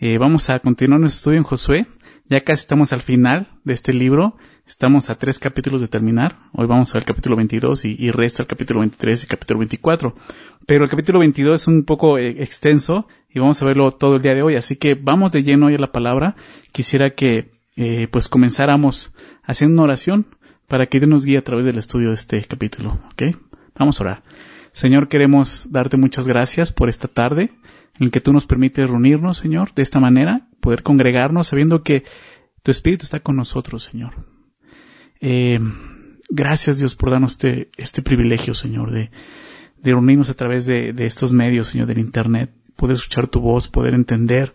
Eh, vamos a continuar nuestro estudio en Josué. Ya casi estamos al final de este libro. Estamos a tres capítulos de terminar. Hoy vamos a ver el capítulo 22 y, resta el capítulo 23 y capítulo 24. Pero el capítulo 22 es un poco eh, extenso y vamos a verlo todo el día de hoy. Así que vamos de lleno hoy a la palabra. Quisiera que eh, pues comenzáramos haciendo una oración para que Dios nos guíe a través del estudio de este capítulo. ¿Ok? Vamos a orar. Señor, queremos darte muchas gracias por esta tarde en que tú nos permites reunirnos, Señor, de esta manera, poder congregarnos sabiendo que tu Espíritu está con nosotros, Señor. Eh, gracias, Dios, por darnos este, este privilegio, Señor, de, de reunirnos a través de, de, estos medios, Señor, del Internet, poder escuchar tu voz, poder entender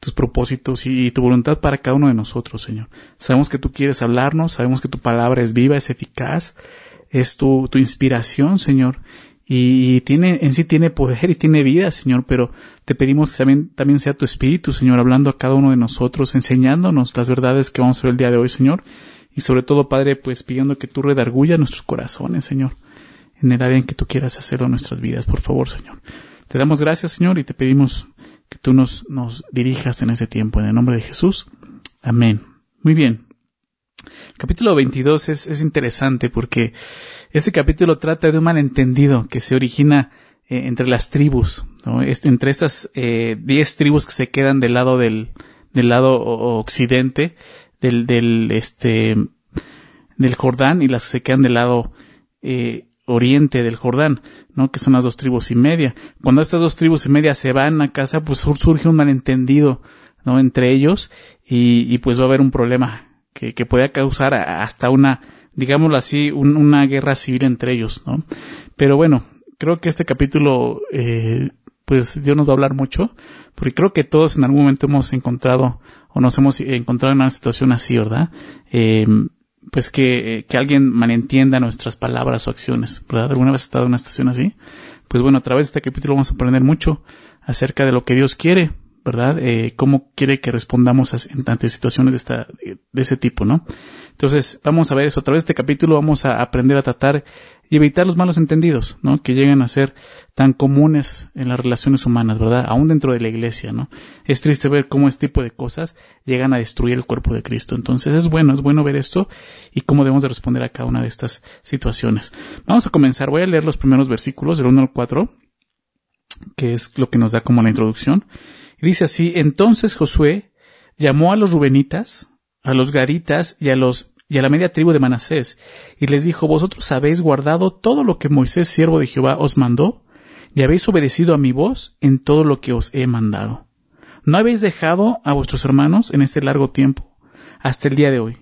tus propósitos y, tu voluntad para cada uno de nosotros, Señor. Sabemos que tú quieres hablarnos, sabemos que tu palabra es viva, es eficaz, es tu, tu inspiración, Señor, y, tiene, en sí tiene poder y tiene vida, Señor, pero te pedimos también, también sea tu Espíritu, Señor, hablando a cada uno de nosotros, enseñándonos las verdades que vamos a ver el día de hoy, Señor, y sobre todo, Padre, pues pidiendo que tú redargullas nuestros corazones, Señor, en el área en que tú quieras hacerlo en nuestras vidas, por favor, Señor. Te damos gracias, Señor, y te pedimos que tú nos, nos dirijas en ese tiempo, en el nombre de Jesús. Amén. Muy bien. Capítulo 22 es, es interesante porque este capítulo trata de un malentendido que se origina eh, entre las tribus, este, entre estas eh, diez tribus que se quedan del lado del, del lado occidente del, del, este, del Jordán y las que se quedan del lado eh, oriente del Jordán, ¿no? Que son las dos tribus y media. Cuando estas dos tribus y media se van a casa, pues surge un malentendido, ¿no? Entre ellos y, y pues va a haber un problema que, que pueda causar hasta una, digámoslo así, una guerra civil entre ellos, ¿no? Pero bueno, creo que este capítulo, eh, pues Dios nos va a hablar mucho, porque creo que todos en algún momento hemos encontrado o nos hemos encontrado en una situación así, ¿verdad? Eh, pues que, que alguien malentienda nuestras palabras o acciones, ¿verdad? ¿Alguna vez has estado en una situación así? Pues bueno, a través de este capítulo vamos a aprender mucho acerca de lo que Dios quiere ¿verdad? Eh, cómo quiere que respondamos ante situaciones de, esta, de ese tipo, ¿no? Entonces, vamos a ver eso. A través de este capítulo vamos a aprender a tratar y evitar los malos entendidos, ¿no? Que llegan a ser tan comunes en las relaciones humanas, ¿verdad? Aún dentro de la iglesia, ¿no? Es triste ver cómo este tipo de cosas llegan a destruir el cuerpo de Cristo. Entonces, es bueno, es bueno ver esto y cómo debemos de responder a cada una de estas situaciones. Vamos a comenzar. Voy a leer los primeros versículos del 1 al 4, que es lo que nos da como la introducción. Dice así, entonces Josué llamó a los rubenitas, a los gaditas y a los y a la media tribu de Manasés, y les dijo, vosotros habéis guardado todo lo que Moisés, siervo de Jehová, os mandó, y habéis obedecido a mi voz en todo lo que os he mandado. No habéis dejado a vuestros hermanos en este largo tiempo, hasta el día de hoy,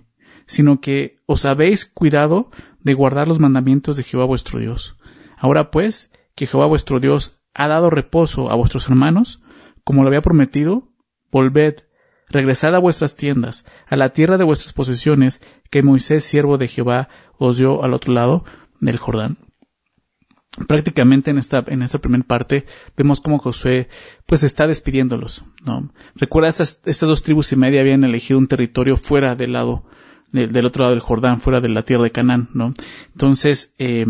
sino que os habéis cuidado de guardar los mandamientos de Jehová vuestro Dios. Ahora pues, que Jehová vuestro Dios ha dado reposo a vuestros hermanos, como lo había prometido, volved, regresad a vuestras tiendas, a la tierra de vuestras posesiones, que Moisés, siervo de Jehová, os dio al otro lado del Jordán. Prácticamente en esta, en esta primera parte vemos cómo Josué pues está despidiéndolos, ¿no? Recuerda, estas, estas dos tribus y media habían elegido un territorio fuera del lado, del otro lado del Jordán, fuera de la tierra de Canaán, ¿no? Entonces, eh,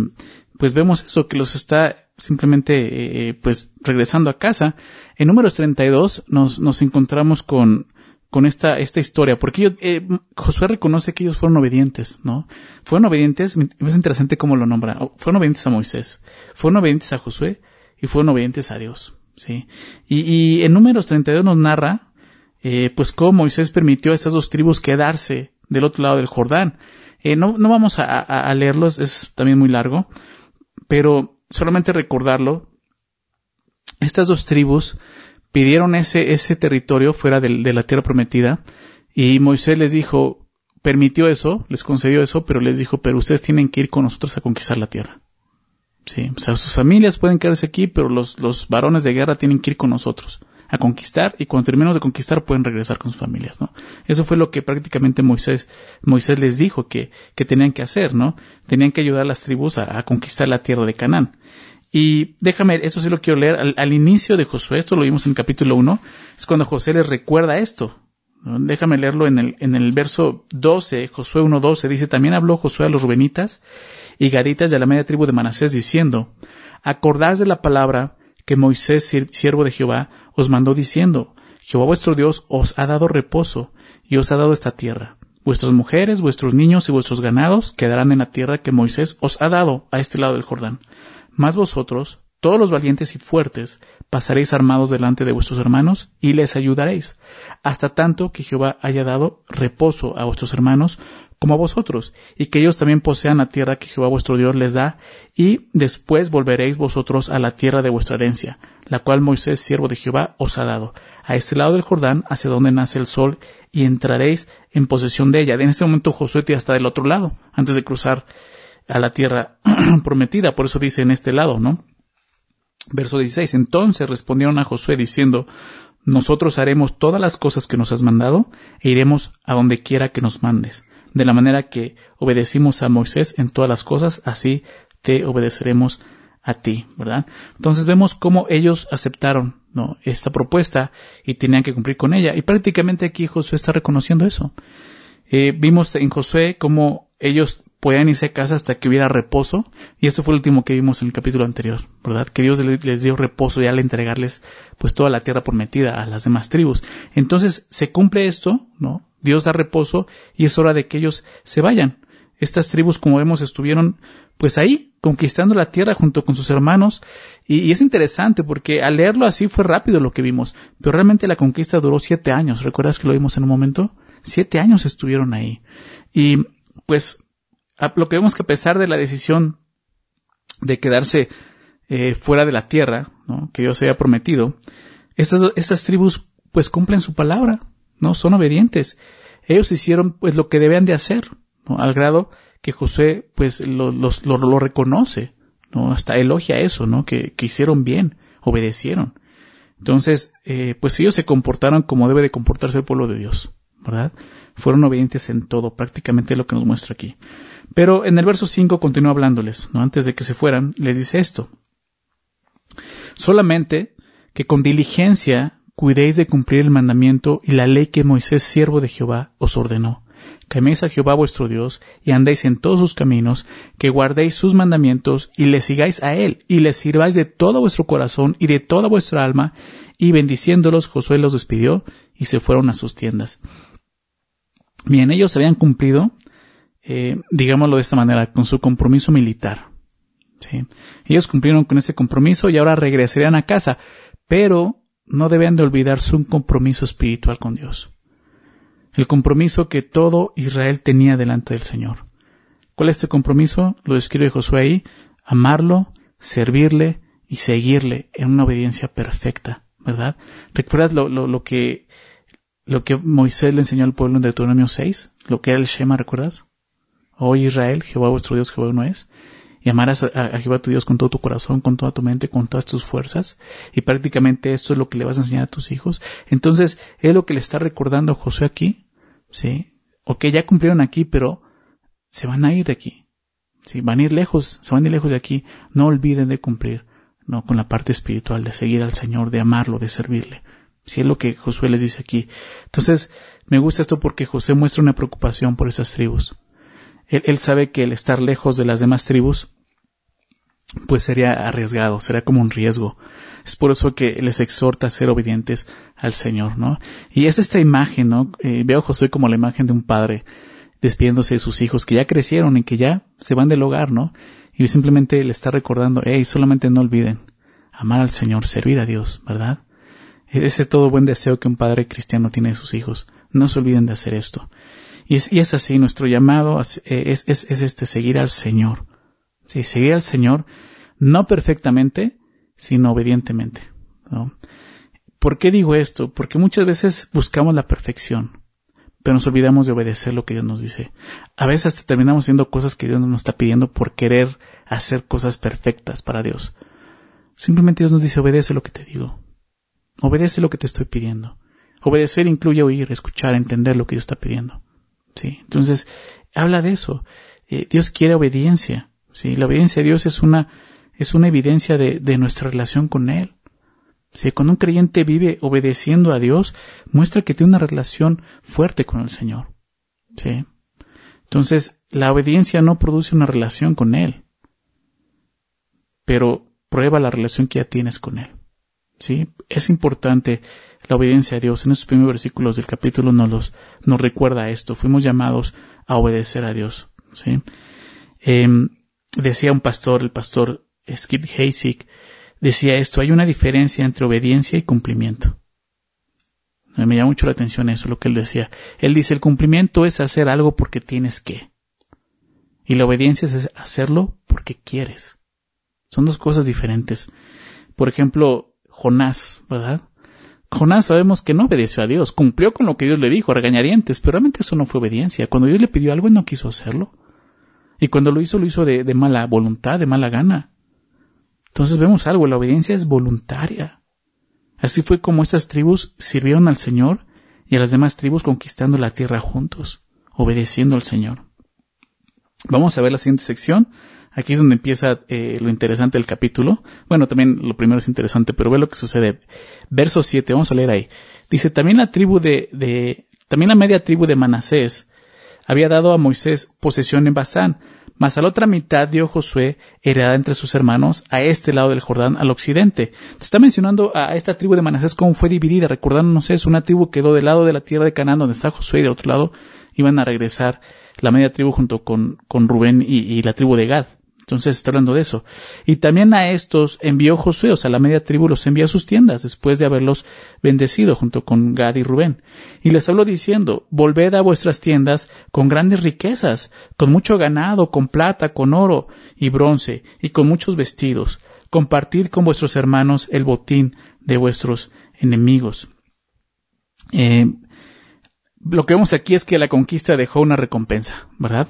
pues vemos eso, que los está simplemente, eh, pues, regresando a casa. En números 32 nos, nos encontramos con, con esta, esta historia, porque eh, Josué reconoce que ellos fueron obedientes, ¿no? Fueron obedientes, es interesante cómo lo nombra, fueron obedientes a Moisés, fueron obedientes a Josué y fueron obedientes a Dios, ¿sí? Y, y en números 32 nos narra, eh, pues cómo Moisés permitió a estas dos tribus quedarse del otro lado del Jordán. Eh, no, no vamos a, a, a leerlos, es también muy largo, pero solamente recordarlo, estas dos tribus pidieron ese, ese territorio fuera de, la tierra prometida y Moisés les dijo, permitió eso, les concedió eso, pero les dijo, pero ustedes tienen que ir con nosotros a conquistar la tierra. Sí, o sea, sus familias pueden quedarse aquí, pero los, los varones de guerra tienen que ir con nosotros a conquistar y cuando terminemos de conquistar pueden regresar con sus familias, ¿no? Eso fue lo que prácticamente Moisés, Moisés les dijo que, que tenían que hacer, ¿no? Tenían que ayudar a las tribus a, conquistar la tierra de Canaán. Y déjame, eso sí lo quiero leer, al, inicio de Josué, esto lo vimos en capítulo 1, es cuando José les recuerda esto. Déjame leerlo en el, en el verso 12, Josué 1.12, dice, también habló Josué a los rubenitas y gaditas de la media tribu de Manasés diciendo, acordás de la palabra que Moisés, siervo de Jehová, os mandó diciendo, Jehová vuestro Dios os ha dado reposo y os ha dado esta tierra. Vuestras mujeres, vuestros niños y vuestros ganados quedarán en la tierra que Moisés os ha dado a este lado del Jordán. Mas vosotros, todos los valientes y fuertes, pasaréis armados delante de vuestros hermanos y les ayudaréis, hasta tanto que Jehová haya dado reposo a vuestros hermanos como a vosotros, y que ellos también posean la tierra que Jehová vuestro Dios les da, y después volveréis vosotros a la tierra de vuestra herencia, la cual Moisés, siervo de Jehová, os ha dado, a este lado del Jordán, hacia donde nace el sol, y entraréis en posesión de ella. En este momento Josué ya está del otro lado, antes de cruzar a la tierra prometida, por eso dice en este lado, ¿no? Verso 16. Entonces respondieron a Josué diciendo, Nosotros haremos todas las cosas que nos has mandado, e iremos a donde quiera que nos mandes de la manera que obedecimos a Moisés en todas las cosas, así te obedeceremos a ti, ¿verdad? Entonces vemos cómo ellos aceptaron ¿no? esta propuesta y tenían que cumplir con ella. Y prácticamente aquí Josué está reconociendo eso. Eh, vimos en Josué cómo ellos podían irse a casa hasta que hubiera reposo, y esto fue el último que vimos en el capítulo anterior, ¿verdad? Que Dios les dio reposo ya al entregarles pues toda la tierra prometida a las demás tribus. Entonces se cumple esto, ¿no? Dios da reposo y es hora de que ellos se vayan. Estas tribus, como vemos, estuvieron pues ahí, conquistando la tierra junto con sus hermanos, y, y, es interesante porque al leerlo así fue rápido lo que vimos, pero realmente la conquista duró siete años, ¿recuerdas que lo vimos en un momento? Siete años estuvieron ahí. Y pues lo que vemos que a pesar de la decisión de quedarse eh, fuera de la tierra, ¿no? que Dios había prometido, estas, tribus pues cumplen su palabra, ¿no? Son obedientes. Ellos hicieron pues lo que debían de hacer, ¿no? Al grado que José pues lo, lo, reconoce, ¿no? Hasta elogia eso, ¿no? Que, que hicieron bien, obedecieron. Entonces, eh, pues ellos se comportaron como debe de comportarse el pueblo de Dios, ¿verdad? Fueron obedientes en todo, prácticamente lo que nos muestra aquí. Pero en el verso 5 continúa hablándoles, ¿no? Antes de que se fueran, les dice esto. Solamente que con diligencia cuidéis de cumplir el mandamiento y la ley que Moisés, siervo de Jehová, os ordenó. Que améis a Jehová vuestro Dios y andéis en todos sus caminos, que guardéis sus mandamientos y le sigáis a él y le sirváis de todo vuestro corazón y de toda vuestra alma. Y bendiciéndolos, Josué los despidió y se fueron a sus tiendas. Bien, ellos habían cumplido, eh, digámoslo de esta manera, con su compromiso militar. ¿sí? Ellos cumplieron con ese compromiso y ahora regresarían a casa, pero no deben de olvidarse un compromiso espiritual con Dios. El compromiso que todo Israel tenía delante del Señor. ¿Cuál es este compromiso? Lo describe Josué ahí, amarlo, servirle y seguirle en una obediencia perfecta, ¿verdad? ¿Recuerdas lo, lo, lo que lo que Moisés le enseñó al pueblo en Deuteronomio 6? Lo que era el Shema, ¿recuerdas? Hoy Israel, Jehová vuestro Dios, Jehová uno es y amarás a, Jehová tu Dios con todo tu corazón, con toda tu mente, con todas tus fuerzas. Y prácticamente esto es lo que le vas a enseñar a tus hijos. Entonces, es lo que le está recordando a Josué aquí. ¿Sí? Ok, ya cumplieron aquí, pero se van a ir de aquí. ¿Sí? Van a ir lejos, se van a ir lejos de aquí. No olviden de cumplir, ¿no? Con la parte espiritual, de seguir al Señor, de amarlo, de servirle. Sí, es lo que Josué les dice aquí. Entonces, me gusta esto porque José muestra una preocupación por esas tribus. Él, él, sabe que el estar lejos de las demás tribus pues sería arriesgado, sería como un riesgo. Es por eso que les exhorta a ser obedientes al Señor, ¿no? Y es esta imagen, ¿no? Eh, veo a José como la imagen de un padre despidiéndose de sus hijos que ya crecieron y que ya se van del hogar, ¿no? Y simplemente le está recordando, hey, solamente no olviden amar al Señor, servir a Dios, ¿verdad? Ese todo buen deseo que un padre cristiano tiene de sus hijos. No se olviden de hacer esto. Y es, y es así, nuestro llamado es, es, es este, seguir al Señor Sí, seguir al Señor no perfectamente, sino obedientemente. ¿Por qué digo esto? Porque muchas veces buscamos la perfección, pero nos olvidamos de obedecer lo que Dios nos dice. A veces hasta terminamos haciendo cosas que Dios nos está pidiendo por querer hacer cosas perfectas para Dios. Simplemente Dios nos dice, obedece lo que te digo. Obedece lo que te estoy pidiendo. Obedecer incluye oír, escuchar, entender lo que Dios está pidiendo. ¿Sí? Entonces, habla de eso. Eh, Dios quiere obediencia. ¿sí? La obediencia a Dios es una, es una evidencia de, de nuestra relación con Él. ¿sí? Cuando un creyente vive obedeciendo a Dios, muestra que tiene una relación fuerte con el Señor. ¿sí? Entonces, la obediencia no produce una relación con Él, pero prueba la relación que ya tienes con Él. ¿Sí? Es importante la obediencia a Dios. En esos primeros versículos del capítulo nos, los, nos recuerda esto. Fuimos llamados a obedecer a Dios, ¿sí? Em, decía un pastor, el pastor Skip Haysick, decía esto, hay una diferencia entre obediencia y cumplimiento. Me llama mucho la atención eso, lo que él decía. Él dice, el cumplimiento es hacer algo porque tienes que. Y la obediencia es hacerlo porque quieres. Son dos cosas diferentes. Por ejemplo, Jonás, ¿verdad? Jonás sabemos que no obedeció a Dios, cumplió con lo que Dios le dijo, regañarientes, pero realmente eso no fue obediencia. Cuando Dios le pidió algo, él no quiso hacerlo. Y cuando lo hizo, lo hizo de, de mala voluntad, de mala gana. Entonces vemos algo, la obediencia es voluntaria. Así fue como esas tribus sirvieron al Señor y a las demás tribus conquistando la tierra juntos, obedeciendo al Señor. Vamos a ver la siguiente sección. Aquí es donde empieza eh, lo interesante del capítulo. Bueno, también lo primero es interesante, pero ve lo que sucede. Verso 7, vamos a leer ahí. Dice, también la tribu de, de también la media tribu de Manasés había dado a Moisés posesión en Basán, mas a la otra mitad dio Josué heredada entre sus hermanos a este lado del Jordán, al occidente. está mencionando a esta tribu de Manasés cómo fue dividida. Recordándonos es una tribu quedó del lado de la tierra de Canaán, donde está Josué, y del otro lado iban a regresar la media tribu junto con, con Rubén y la tribu de Gad. Entonces está hablando de eso. Y también a estos envió Josué, o sea, la media tribu los envió a sus tiendas después de haberlos bendecido junto con Gad y Rubén. Y les habló diciendo, volved a vuestras tiendas con grandes riquezas, con mucho ganado, con plata, con oro y bronce, y con muchos vestidos. Compartid con vuestros hermanos el botín de vuestros enemigos. Eh, lo que vemos aquí es que la conquista dejó una recompensa, ¿verdad?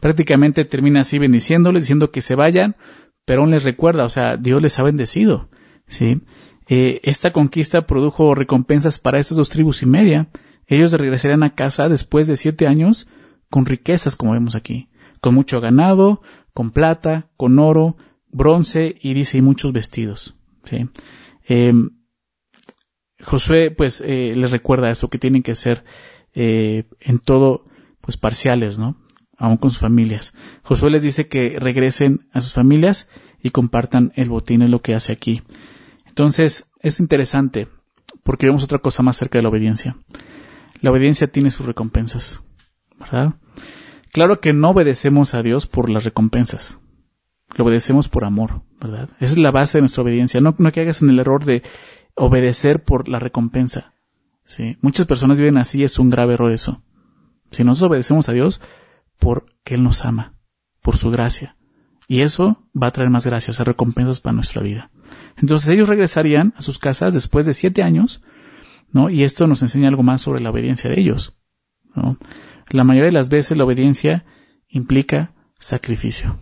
prácticamente termina así bendiciéndoles, diciendo que se vayan, pero aún les recuerda, o sea, Dios les ha bendecido, ¿sí? Eh, esta conquista produjo recompensas para estas dos tribus y media. Ellos regresarían a casa después de siete años con riquezas, como vemos aquí, con mucho ganado, con plata, con oro, bronce y dice y muchos vestidos. ¿sí? Eh, Josué, pues, eh, les recuerda eso que tienen que ser en todo, pues, parciales, ¿no? aún con sus familias. Josué les dice que regresen a sus familias y compartan el botín, es lo que hace aquí. Entonces, es interesante, porque vemos otra cosa más cerca de la obediencia. La obediencia tiene sus recompensas, ¿verdad? Claro que no obedecemos a Dios por las recompensas. Lo obedecemos por amor, ¿verdad? Esa es la base de nuestra obediencia. No, no hagas en el error de obedecer por la recompensa. ¿Sí? Muchas personas viven así, es un grave error eso. Si nosotros obedecemos a Dios, porque Él nos ama, por su gracia. Y eso va a traer más gracias, recompensas para nuestra vida. Entonces ellos regresarían a sus casas después de siete años, ¿no? Y esto nos enseña algo más sobre la obediencia de ellos, ¿no? La mayoría de las veces la obediencia implica sacrificio,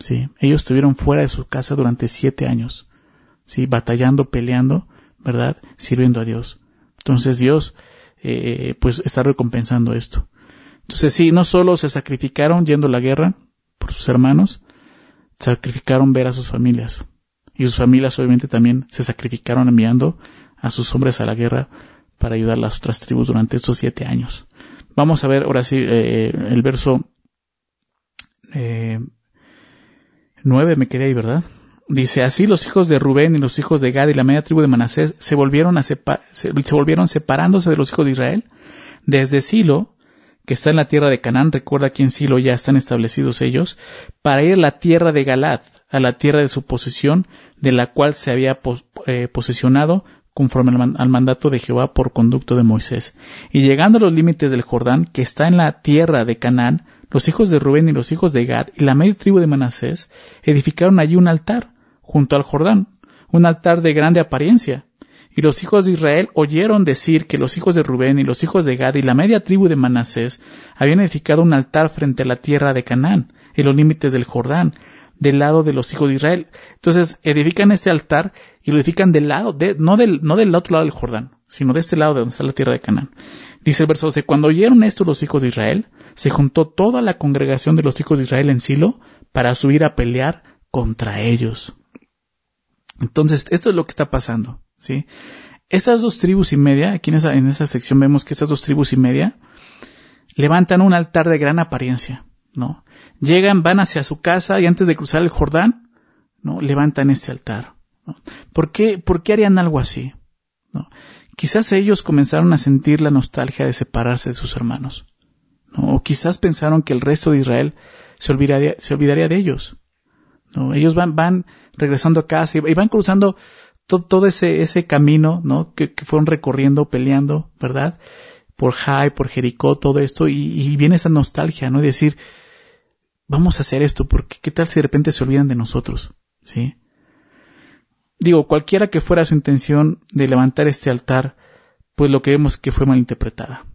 ¿sí? Ellos estuvieron fuera de su casa durante siete años, ¿sí? Batallando, peleando, ¿verdad? Sirviendo a Dios. Entonces Dios, eh, pues está recompensando esto. Entonces sí, no solo se sacrificaron yendo a la guerra por sus hermanos, sacrificaron ver a sus familias. Y sus familias obviamente también se sacrificaron enviando a sus hombres a la guerra para ayudar a las otras tribus durante estos siete años. Vamos a ver ahora sí eh, el verso eh, nueve, me quedé ahí, ¿verdad? Dice, así los hijos de Rubén y los hijos de Gad y la media tribu de Manasés se volvieron, a se, se volvieron separándose de los hijos de Israel. Desde Silo que está en la tierra de Canaán, recuerda que en Silo ya están establecidos ellos, para ir a la tierra de Galad, a la tierra de su posesión, de la cual se había eh, posesionado conforme al, mandato de Jehová por conducto de Moisés. Y llegando a los límites del Jordán, que está en la tierra de Canaán, los hijos de Rubén y los hijos de Gad y la media tribu de Manasés edificaron allí un altar, junto al Jordán, un altar de grande apariencia, y los hijos de Israel oyeron decir que los hijos de Rubén y los hijos de Gad y la media tribu de Manasés habían edificado un altar frente a la tierra de Canaán, en los límites del Jordán, del lado de los hijos de Israel. Entonces edifican este altar y lo edifican del lado, no, del, no del otro lado del Jordán, sino de este lado de donde está la tierra de Canaán. Dice el verso 12, cuando oyeron esto los hijos de Israel, se juntó toda la congregación de los hijos de Israel en Silo para subir a pelear contra ellos. Entonces, esto es lo que está pasando, ¿sí? Estas dos tribus y media, aquí en esa, en esa sección vemos que estas dos tribus y media levantan un altar de gran apariencia, ¿no? Llegan, van hacia su casa y antes de cruzar el Jordán, ¿no? Levantan este altar, ¿Por, qué, ¿Por qué harían algo así? Quizás ellos comenzaron a sentir la nostalgia de separarse de sus hermanos. O quizás pensaron que el resto de Israel se olvidaría, se olvidaría de ellos. Ellos van, van regresando a casa y van cruzando todo, ese, camino, ¿no? Que, fueron recorriendo, peleando, ¿verdad? Por Jai, por Jericó, todo esto, y, viene esa nostalgia, ¿no? De decir, vamos a hacer esto, porque qué tal si de repente se olvidan de nosotros, ¿sí? Digo, cualquiera que fuera su intención de levantar este altar, pues lo que vemos que fue malinterpretada.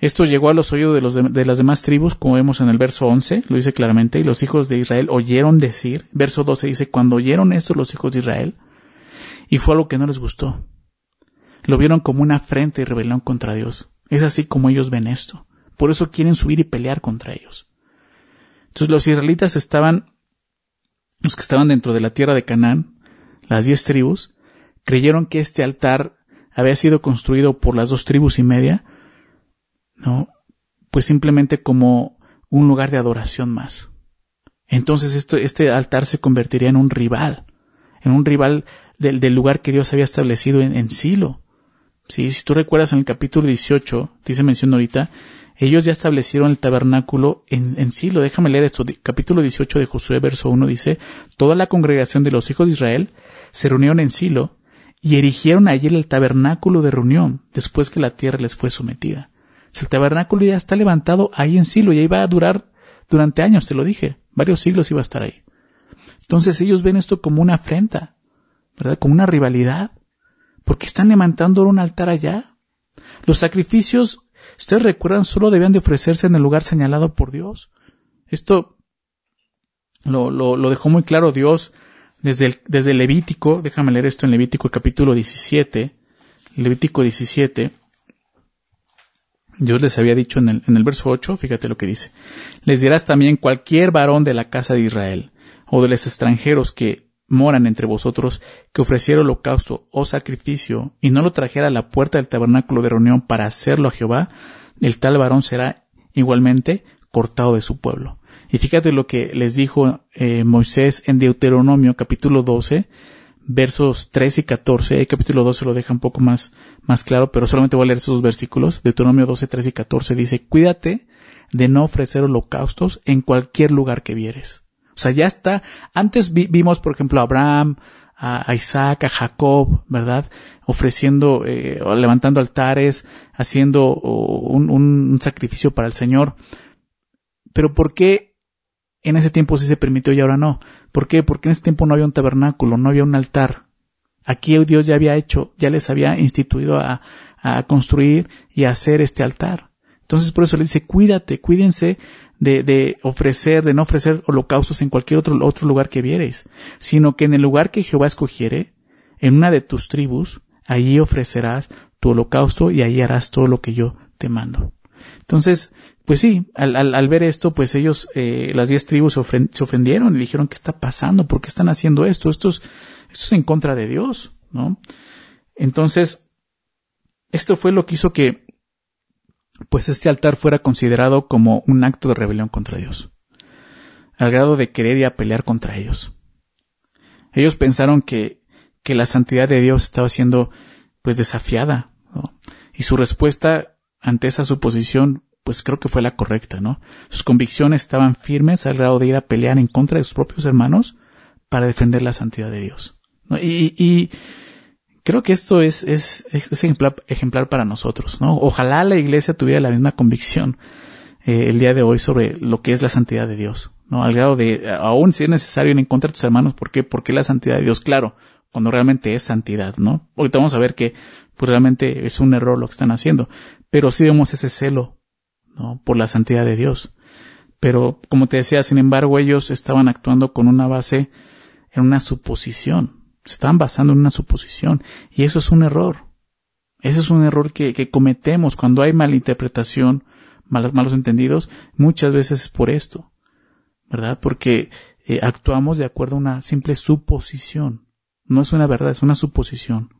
Esto llegó a los oídos de, los de, las demás tribus, como vemos en el verso 11, lo dice claramente, y los hijos de Israel oyeron decir, verso 12 dice, cuando oyeron esto los hijos de Israel, y fue algo que no les gustó. Lo vieron como una afrenta y rebelión contra Dios. Es así como ellos ven esto. Por eso quieren subir y pelear contra ellos. Entonces los israelitas estaban, los que estaban dentro de la tierra de Canaán, las diez tribus, creyeron que este altar había sido construido por las dos tribus y media, ¿no? Pues simplemente como un lugar de adoración más. Entonces este altar se convertiría en un rival, en un rival del, lugar que Dios había establecido en, Silo. Si tú recuerdas en el capítulo 18, dice mención ahorita, ellos ya establecieron el tabernáculo en, en Silo. Déjame leer esto. Capítulo 18 de Josué, verso 1 dice, Toda la congregación de los hijos de Israel se reunieron en Silo y erigieron allí el tabernáculo de reunión después que la tierra les fue sometida. Si el tabernáculo ya está levantado ahí en Silo y ahí va a durar durante años, te lo dije, varios siglos iba a estar ahí. Entonces ellos ven esto como una afrenta. ¿verdad? Como una rivalidad. porque están levantando un altar allá? Los sacrificios, ustedes recuerdan, solo debían de ofrecerse en el lugar señalado por Dios. Esto lo, dejó muy claro Dios desde el, desde Levítico, déjame leer esto en Levítico capítulo 17, Levítico 17, Dios les había dicho en el, en el verso 8, fíjate lo que dice, les dirás también cualquier varón de la casa de Israel o de los extranjeros que moran entre vosotros, que ofreciera holocausto o sacrificio, y no lo trajera a la puerta del tabernáculo de reunión para hacerlo a Jehová, el tal varón será igualmente cortado de su pueblo. Y fíjate lo que les dijo eh, Moisés en Deuteronomio capítulo 12, versos 3 y 14. El capítulo 12 lo deja un poco más, más claro, pero solamente voy a leer esos versículos. Deuteronomio 12, 3 y 14 dice, cuídate de no ofrecer holocaustos en cualquier lugar que vieres o sea, ya está. Antes vimos, por ejemplo, a Abraham, a, Isaac, a Jacob, ¿verdad? Ofreciendo, eh, levantando altares, haciendo un, sacrificio para el Señor. Pero ¿por qué en ese tiempo sí se permitió y ahora no? ¿Por qué? Porque en ese tiempo no había un tabernáculo, no había un altar. Aquí Dios ya había hecho, ya les había instituido a, a construir y a hacer este altar. Entonces por eso le dice, cuídate, cuídense de, ofrecer, de no ofrecer holocaustos en cualquier otro lugar que vieres, sino que en el lugar que Jehová escogiere, en una de tus tribus, allí ofrecerás tu holocausto y allí harás todo lo que yo te mando. Entonces, pues sí, al, ver esto, pues ellos, eh, las diez tribus se, ofendieron y dijeron, ¿qué está pasando? ¿Por qué están haciendo esto? Esto es, es en contra de Dios, ¿no? Entonces, esto fue lo que hizo que pues este altar fuera considerado como un acto de rebelión contra Dios, al grado de querer ir a pelear contra ellos. Ellos pensaron que, que la santidad de Dios estaba siendo pues desafiada, y su respuesta ante esa suposición pues creo que fue la correcta, ¿no? Sus convicciones estaban firmes al grado de ir a pelear en contra de sus propios hermanos para defender la santidad de Dios. Y, y, creo que esto es, es, ejemplar, para nosotros, ¿no? Ojalá la iglesia tuviera la misma convicción eh, el día de hoy sobre lo que es la santidad de Dios, ¿no? Al grado de, aún si es necesario ir en contra de tus hermanos, ¿por qué? Porque la santidad de Dios, claro, cuando realmente es santidad, ¿no? Ahorita vamos a ver que, pues realmente es un error lo que están haciendo, pero sí vemos ese celo, ¿no? Por la santidad de Dios. Pero, como te decía, sin embargo, ellos estaban actuando con una base en una suposición, están basando en una suposición. Y eso es un error. Ese es un error que, cometemos cuando hay malinterpretación, malos, malos entendidos, muchas veces por esto, ¿verdad? Porque eh, actuamos de acuerdo a una simple suposición. No es una verdad, es una suposición.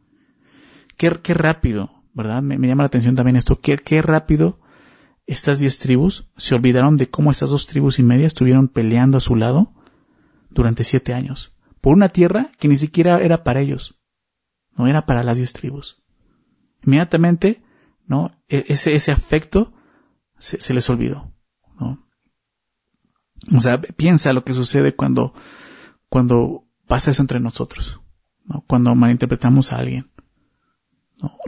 Qué, qué rápido, ¿verdad? Me, llama la atención también esto. Qué, qué rápido estas diez tribus se olvidaron de cómo estas dos tribus y media estuvieron peleando a su lado durante siete años por una tierra que ni siquiera era para ellos, no era para las diez tribus. Inmediatamente, ¿no? E-, ese, ese afecto se, se les olvidó, ¿no? O sea, piensa lo que sucede cuando, cuando pasa eso entre nosotros, Cuando malinterpretamos a alguien.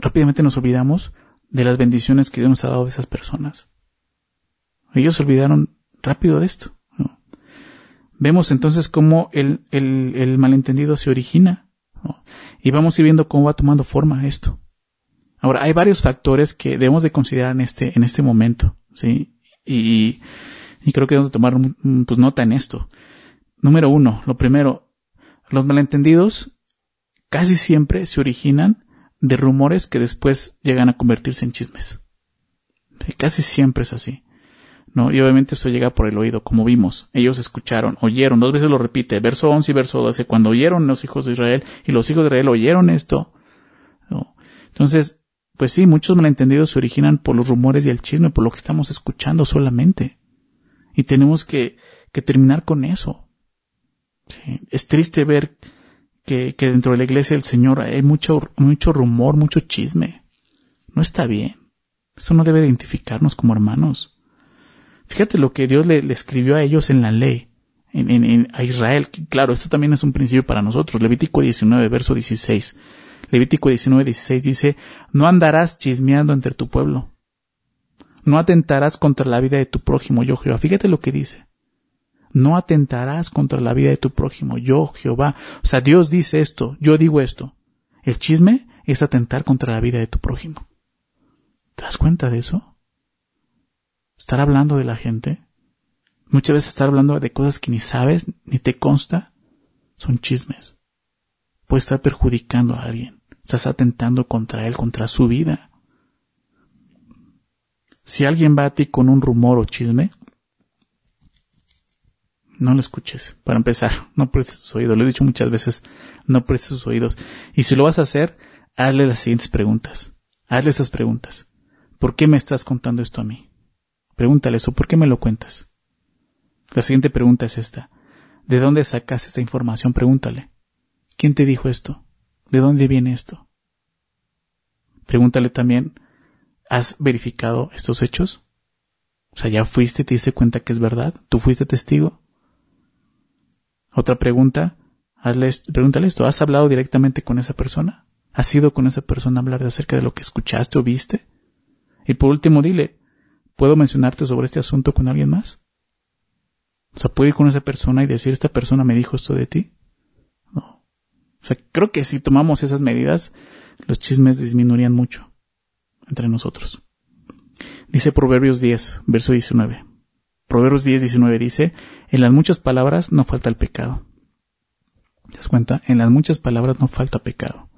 Rápidamente nos olvidamos de las bendiciones que Dios nos ha dado de esas personas. Ellos se olvidaron rápido de esto. Vemos entonces cómo el, malentendido se origina y vamos a ir viendo cómo va tomando forma esto. Ahora, hay varios factores que debemos de considerar en este, en este momento, ¿sí? Y, creo que debemos de tomar pues, nota en esto. Número uno, lo primero, los malentendidos casi siempre se originan de rumores que después llegan a convertirse en chismes. casi siempre es así. ¿no? Y obviamente esto llega por el oído, como vimos. Ellos escucharon, oyeron, dos veces lo repite, verso 11 y verso 12, cuando oyeron los hijos de Israel y los hijos de Israel oyeron esto. ¿no? Entonces, pues sí, muchos malentendidos se originan por los rumores y el chisme, por lo que estamos escuchando solamente. Y tenemos que, que terminar con eso. Es triste ver que, que dentro de la iglesia del Señor hay mucho, mucho rumor, mucho chisme. No está bien. Eso no debe identificarnos como hermanos. Fíjate lo que Dios le, escribió a ellos en la ley, en, en, a Israel. Claro, esto también es un principio para nosotros. Levítico 19, verso 16. Levítico 19, 16 dice, no andarás chismeando entre tu pueblo. No atentarás contra la vida de tu prójimo, yo Jehová. Fíjate lo que dice. No atentarás contra la vida de tu prójimo, yo Jehová. O sea, Dios dice esto, yo digo esto. El chisme es atentar contra la vida de tu prójimo. ¿Te das cuenta de eso? estar hablando de la gente, muchas veces estar hablando de cosas que ni sabes ni te consta, son chismes. Puedes estar perjudicando a alguien, estás atentando contra él, contra su vida. Si alguien va a ti con un rumor o chisme, no lo escuches. Para empezar, no prestes sus oídos. Lo he dicho muchas veces, no prestes sus oídos. Y si lo vas a hacer, hazle las siguientes preguntas. Hazle estas preguntas. ¿Por qué me estás contando esto a mí? Pregúntale eso, ¿por qué me lo cuentas? La siguiente pregunta es esta. ¿De dónde sacas esta información? Pregúntale. ¿Quién te dijo esto? ¿De dónde viene esto? Pregúntale también, ¿has verificado estos hechos? O sea, ¿ya fuiste y te diste cuenta que es verdad? ¿Tú fuiste testigo? Otra pregunta, pregúntale esto, ¿has hablado directamente con esa persona? ¿Has ido con esa persona a hablar acerca de lo que escuchaste o viste? Y por último, dile, ¿Puedo mencionarte sobre este asunto con alguien más? O sea, ¿puedo ir con esa persona y decir, esta persona me dijo esto de ti? No. O sea, creo que si tomamos esas medidas, los chismes disminuirían mucho entre nosotros. Dice Proverbios 10, verso 19. Proverbios 10, 19 dice, en las muchas palabras no falta el pecado. ¿Te das cuenta? En las muchas palabras no falta pecado.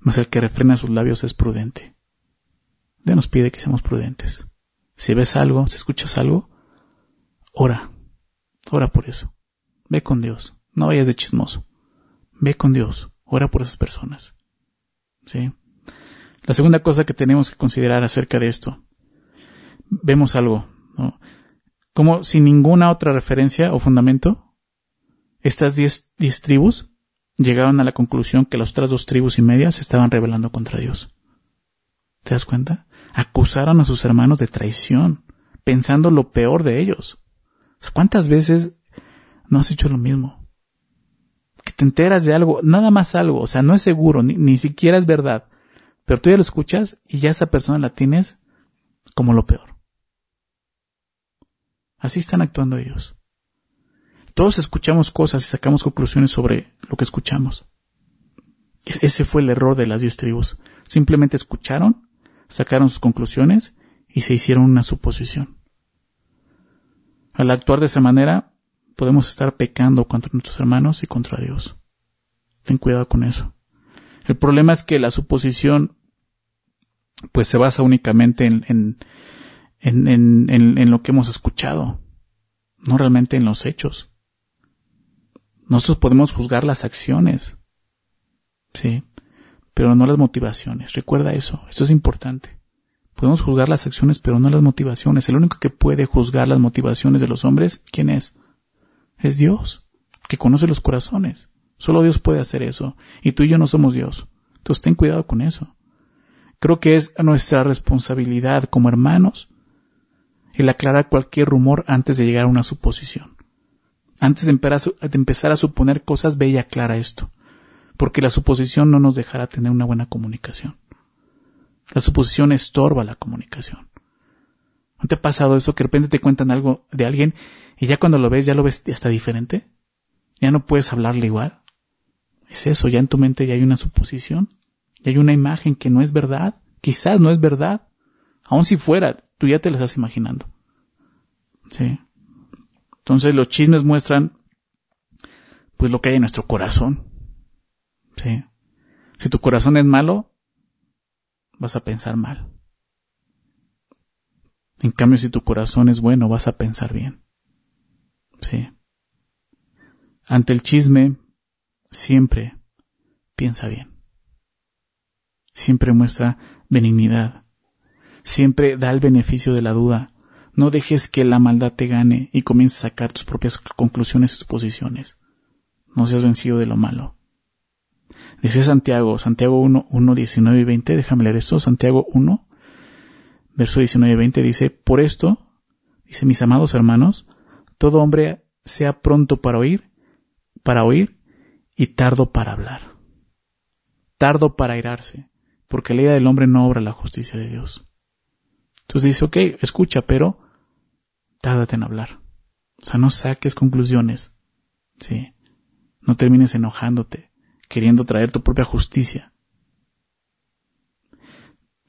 Mas el que refrena sus labios es prudente. Dios nos pide que seamos prudentes. Si ves algo, si escuchas algo, ora. Ora por eso. Ve con Dios. No vayas de chismoso. Ve con Dios. Ora por esas personas. ¿Sí? La segunda cosa que tenemos que considerar acerca de esto. Vemos algo, ¿no? Como sin ninguna otra referencia o fundamento, estas diez, tribus llegaron a la conclusión que las otras dos tribus y media se estaban rebelando contra Dios. ¿Te das cuenta? acusaron a sus hermanos de traición, pensando lo peor de ellos. ¿cuántas veces no has hecho lo mismo? Que te enteras de algo, nada más algo, o sea, no es seguro, ni, ni siquiera es verdad, pero tú ya lo escuchas y ya esa persona la tienes como lo peor. Así están actuando ellos. Todos escuchamos cosas y sacamos conclusiones sobre lo que escuchamos. Ese fue el error de las diez tribus. Simplemente escucharon sacaron sus conclusiones y se hicieron una suposición. Al actuar de esa manera, podemos estar pecando contra nuestros hermanos y contra Dios. Ten cuidado con eso. El problema es que la suposición pues se basa únicamente en, en, en, en, lo que hemos escuchado, no realmente en los hechos. Nosotros podemos juzgar las acciones, ¿sí? pero no las motivaciones. Recuerda eso, eso es importante. Podemos juzgar las acciones, pero no las motivaciones. El único que puede juzgar las motivaciones de los hombres, ¿quién es? Es Dios, que conoce los corazones. Solo Dios puede hacer eso. Y tú y yo no somos Dios. Entonces ten cuidado con eso. Creo que es nuestra responsabilidad como hermanos el aclarar cualquier rumor antes de llegar a una suposición. Antes de, empezar a suponer cosas, ve y aclara esto. Porque la suposición no nos dejará tener una buena comunicación. La suposición estorba la comunicación. ¿No te ha pasado eso que de repente te cuentan algo de alguien y ya cuando lo ves ya lo ves hasta diferente? Ya no puedes hablarle igual. Es eso, ya en tu mente ya hay una suposición, ya hay una imagen que no es verdad, quizás no es verdad. Aun si fuera, tú ya te la estás imaginando. Sí. Entonces los chismes muestran pues lo que hay en nuestro corazón. Sí. Si tu corazón es malo, vas a pensar mal. En cambio, si tu corazón es bueno, vas a pensar bien. Sí. Ante el chisme, siempre piensa bien. Siempre muestra benignidad. Siempre da el beneficio de la duda. No dejes que la maldad te gane y comiences a sacar tus propias conclusiones y suposiciones. No seas vencido de lo malo. Dice Santiago, Santiago 1, 1, 19 y 20, déjame leer esto, Santiago 1, verso 19 y 20 dice, por esto, dice mis amados hermanos, todo hombre sea pronto para oír, para oír y tardo para hablar. Tardo para airarse, porque la ira del hombre no obra la justicia de Dios. Entonces dice, ok, escucha, pero tárdate en hablar. O sea, no saques conclusiones. Sí. No termines enojándote queriendo traer tu propia justicia.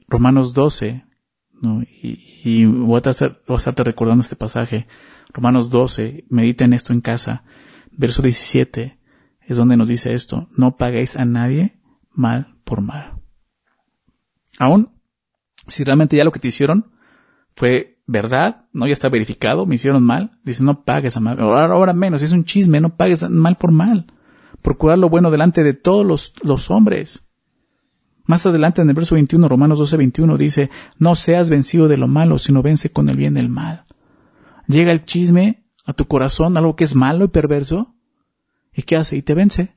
Romanos 12, y, voy, a estar, voy a estarte recordando este pasaje. Romanos 12, medita en esto en casa. Verso 17 es donde nos dice esto, no paguéis a nadie mal por mal. Aún, si realmente ya lo que te hicieron fue verdad, no ya está verificado, me hicieron mal, dice no pagues a mal, ahora, ahora menos, es un chisme, no pagues mal por mal procurar lo bueno delante de todos los, los hombres. Más adelante en el verso 21, Romanos 12, 21 dice, no seas vencido de lo malo, sino vence con el bien el mal. Llega el chisme a tu corazón, algo que es malo y perverso, ¿y qué hace? Y te vence.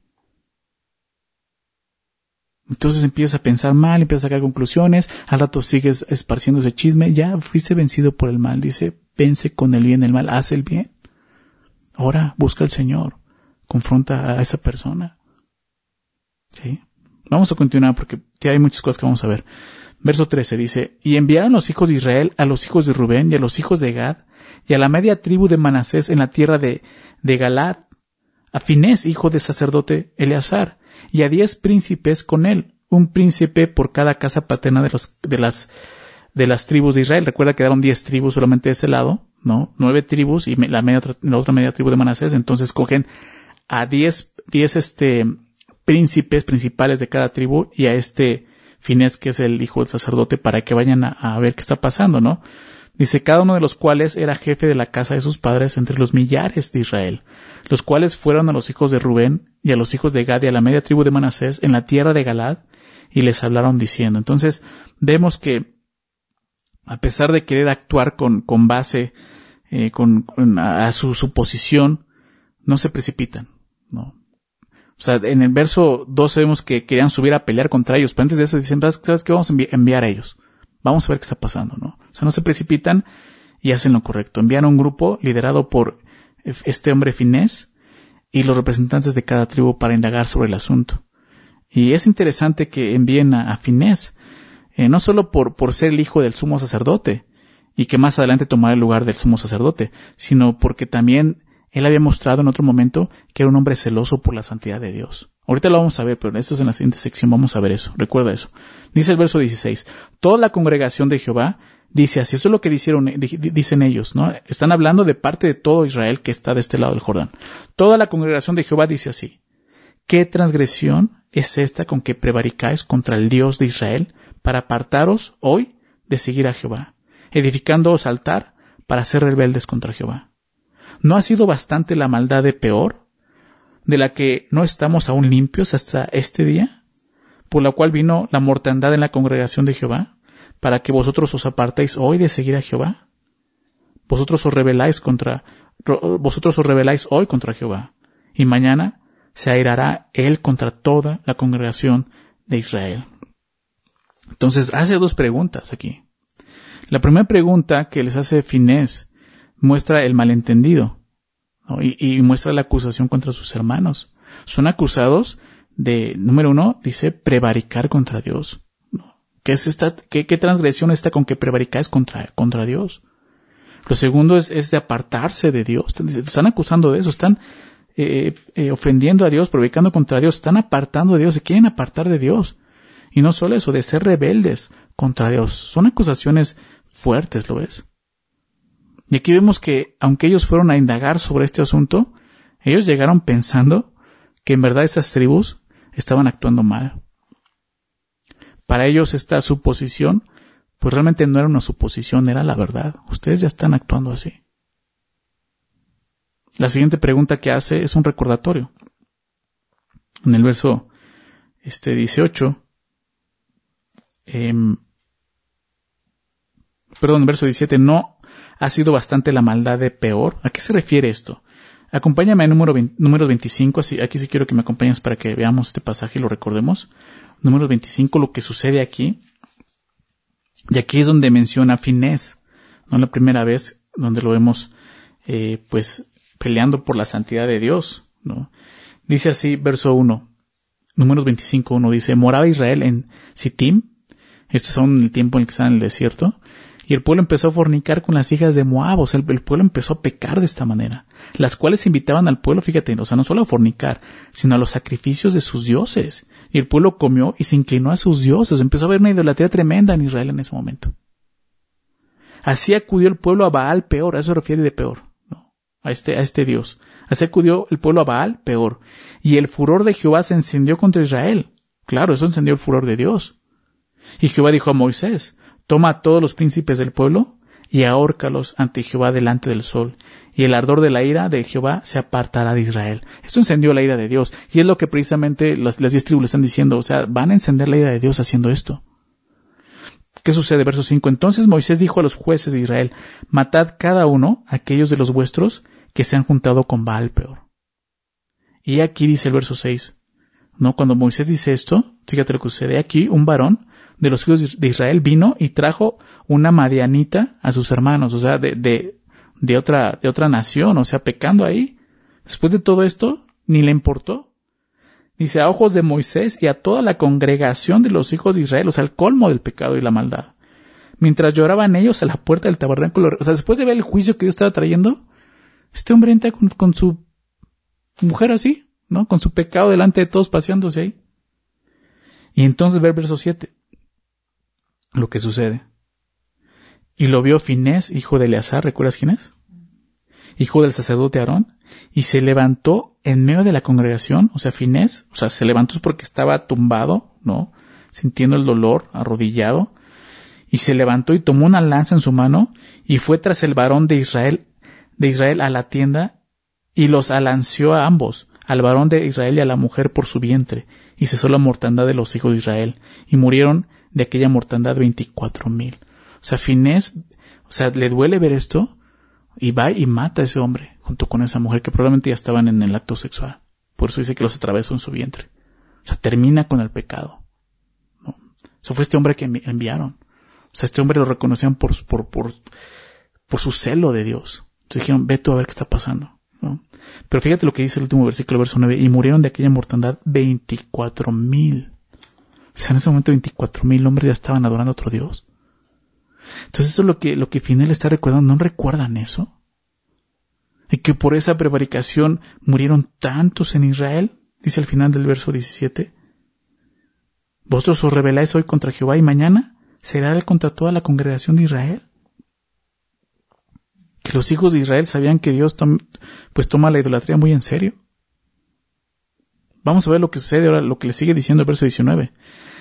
Entonces empiezas a pensar mal, empiezas a sacar conclusiones, al rato sigues esparciendo ese chisme, ya fuiste vencido por el mal, dice, vence con el bien el mal, haz el bien. Ahora busca al Señor confronta a esa persona. ¿Sí? Vamos a continuar porque hay muchas cosas que vamos a ver. Verso 13 dice, y enviaron los hijos de Israel a los hijos de Rubén y a los hijos de Gad y a la media tribu de Manasés en la tierra de, de Galad, a Finés, hijo de sacerdote Eleazar, y a diez príncipes con él, un príncipe por cada casa paterna de, los, de las de las tribus de Israel. Recuerda que quedaron diez tribus solamente de ese lado, ¿no? Nueve tribus y la, media, la otra media tribu de Manasés. Entonces cogen a diez, diez este, príncipes principales de cada tribu y a este Finés, que es el hijo del sacerdote, para que vayan a, ver qué está pasando, ¿no? Dice, cada uno de los cuales era jefe de la casa de sus padres entre los millares de Israel, los cuales fueron a los hijos de Rubén y a los hijos de Gad y a la media tribu de Manasés en la tierra de Galad, y les hablaron diciendo. Entonces, vemos que, a pesar de querer actuar con, con base, eh, con, a su suposición, no se precipitan. ¿no? O sea, en el verso 12 vemos que querían subir a pelear contra ellos, pero antes de eso dicen, ¿sabes qué? Vamos a enviar a ellos. Vamos a ver qué está pasando, ¿no? O sea, no se precipitan y hacen lo correcto. Envían a un grupo liderado por este hombre finés y los representantes de cada tribu para indagar sobre el asunto. Y es interesante que envíen a, Finés, eh, no solo por, por ser el hijo del sumo sacerdote, y que más adelante tomará el lugar del sumo sacerdote, sino porque también él había mostrado en otro momento que era un hombre celoso por la santidad de Dios. Ahorita lo vamos a ver, pero esto es en la siguiente sección, vamos a ver eso. Recuerda eso. Dice el verso 16. Toda la congregación de Jehová dice así. Eso es lo que dicen ellos, ¿no? Están hablando de parte de todo Israel que está de este lado del Jordán. Toda la congregación de Jehová dice así. ¿Qué transgresión es esta con que prevaricáis contra el Dios de Israel para apartaros hoy de seguir a Jehová, edificándoos altar para ser rebeldes contra Jehová? ¿No ha sido bastante la maldad de peor, de la que no estamos aún limpios hasta este día, por la cual vino la mortandad en la congregación de Jehová, para que vosotros os apartéis hoy de seguir a Jehová? Vosotros os rebeláis contra, vosotros os rebeláis hoy contra Jehová, y mañana se airará él contra toda la congregación de Israel. Entonces hace dos preguntas aquí. La primera pregunta que les hace Finés muestra el malentendido y, muestra la acusación contra sus hermanos. Son acusados de, número uno, dice prevaricar contra Dios. ¿Qué es esta, qué, transgresión está con que prevaricáis contra, contra Dios? Lo segundo es, es de apartarse de Dios. Están acusando de eso, están eh, eh, ofendiendo a Dios, prevaricando contra Dios, están apartando de Dios, se quieren apartar de Dios. Y no solo eso, de ser rebeldes contra Dios. Son acusaciones fuertes, ¿lo ves? Y aquí vemos que, aunque ellos fueron a indagar sobre este asunto, ellos llegaron pensando que en verdad esas tribus estaban actuando mal. Para ellos esta suposición, pues realmente no era una suposición, era la verdad. Ustedes ya están actuando así. La siguiente pregunta que hace es un recordatorio. En el verso este 18, eh, perdón, verso 17, no ha sido bastante la maldad de peor. ¿A qué se refiere esto? Acompáñame en número, número 25, así, aquí sí quiero que me acompañes para que veamos este pasaje y lo recordemos número 25, lo que sucede aquí. Y aquí es donde menciona Finés, no la primera vez donde lo vemos, eh, pues, peleando por la santidad de Dios, ¿no? Dice así, verso 1, números 25, 1, dice, moraba Israel en Sittim, estos son el tiempo en el que está en el desierto, y el pueblo empezó a fornicar con las hijas de Moab, o sea, el, pueblo empezó a pecar de esta manera, las cuales invitaban al pueblo, fíjate, o sea, no solo a fornicar, sino a los sacrificios de sus dioses. Y el pueblo comió y se inclinó a sus dioses, empezó a haber una idolatría tremenda en Israel en ese momento. Así acudió el pueblo a Baal peor, a eso se refiere de peor, ¿no? a este, a este Dios. Así acudió el pueblo a Baal peor. Y el furor de Jehová se encendió contra Israel. Claro, eso encendió el furor de Dios. Y Jehová dijo a Moisés, Toma a todos los príncipes del pueblo y ahórcalos ante Jehová delante del sol, y el ardor de la ira de Jehová se apartará de Israel. Esto encendió la ira de Dios, y es lo que precisamente las, diez tribus le están diciendo, o sea, van a encender la ira de Dios haciendo esto. ¿Qué sucede? Verso 5. Entonces Moisés dijo a los jueces de Israel, matad cada uno aquellos de los vuestros que se han juntado con Baal peor. Y aquí dice el verso 6. ¿No? Cuando Moisés dice esto, fíjate lo que sucede. Aquí un varón de los hijos de Israel vino y trajo una madianita a sus hermanos, o sea, de, de, de otra, de otra nación, o sea, pecando ahí. Después de todo esto, ni le importó. Dice, a ojos de Moisés y a toda la congregación de los hijos de Israel, o sea, el colmo del pecado y la maldad. Mientras lloraban ellos a la puerta del tabernáculo, o sea, después de ver el juicio que Dios estaba trayendo, este hombre entra con, con su mujer así, ¿no? Con su pecado delante de todos paseándose ahí. Y entonces ve el verso 7 lo que sucede. Y lo vio Finés, hijo de Eleazar, ¿recuerdas quién es? Hijo del sacerdote Aarón, y se levantó en medio de la congregación, o sea, Finés, o sea, se levantó porque estaba tumbado, ¿no? Sintiendo el dolor, arrodillado, y se levantó y tomó una lanza en su mano, y fue tras el varón de Israel, de Israel a la tienda, y los alanció a ambos, al varón de Israel y a la mujer por su vientre, y cesó la mortandad de los hijos de Israel, y murieron de aquella mortandad 24 mil. O sea, Finés, o sea, le duele ver esto y va y mata a ese hombre junto con esa mujer que probablemente ya estaban en el acto sexual. Por eso dice que los atravesó en su vientre. O sea, termina con el pecado. ¿no? Eso fue este hombre que enviaron. O sea, este hombre lo reconocían por, por, por, por su celo de Dios. Entonces dijeron, ve tú a ver qué está pasando. ¿no? Pero fíjate lo que dice el último versículo, verso 9, y murieron de aquella mortandad 24 mil. O sea, en ese momento 24 mil hombres ya estaban adorando a otro Dios. Entonces eso es lo que, lo que está recordando. ¿No recuerdan eso? Y que por esa prevaricación murieron tantos en Israel, dice al final del verso 17. Vosotros os rebeláis hoy contra Jehová y mañana será él contra toda la congregación de Israel. Que los hijos de Israel sabían que Dios pues toma la idolatría muy en serio. Vamos a ver lo que sucede ahora, lo que le sigue diciendo el verso 19.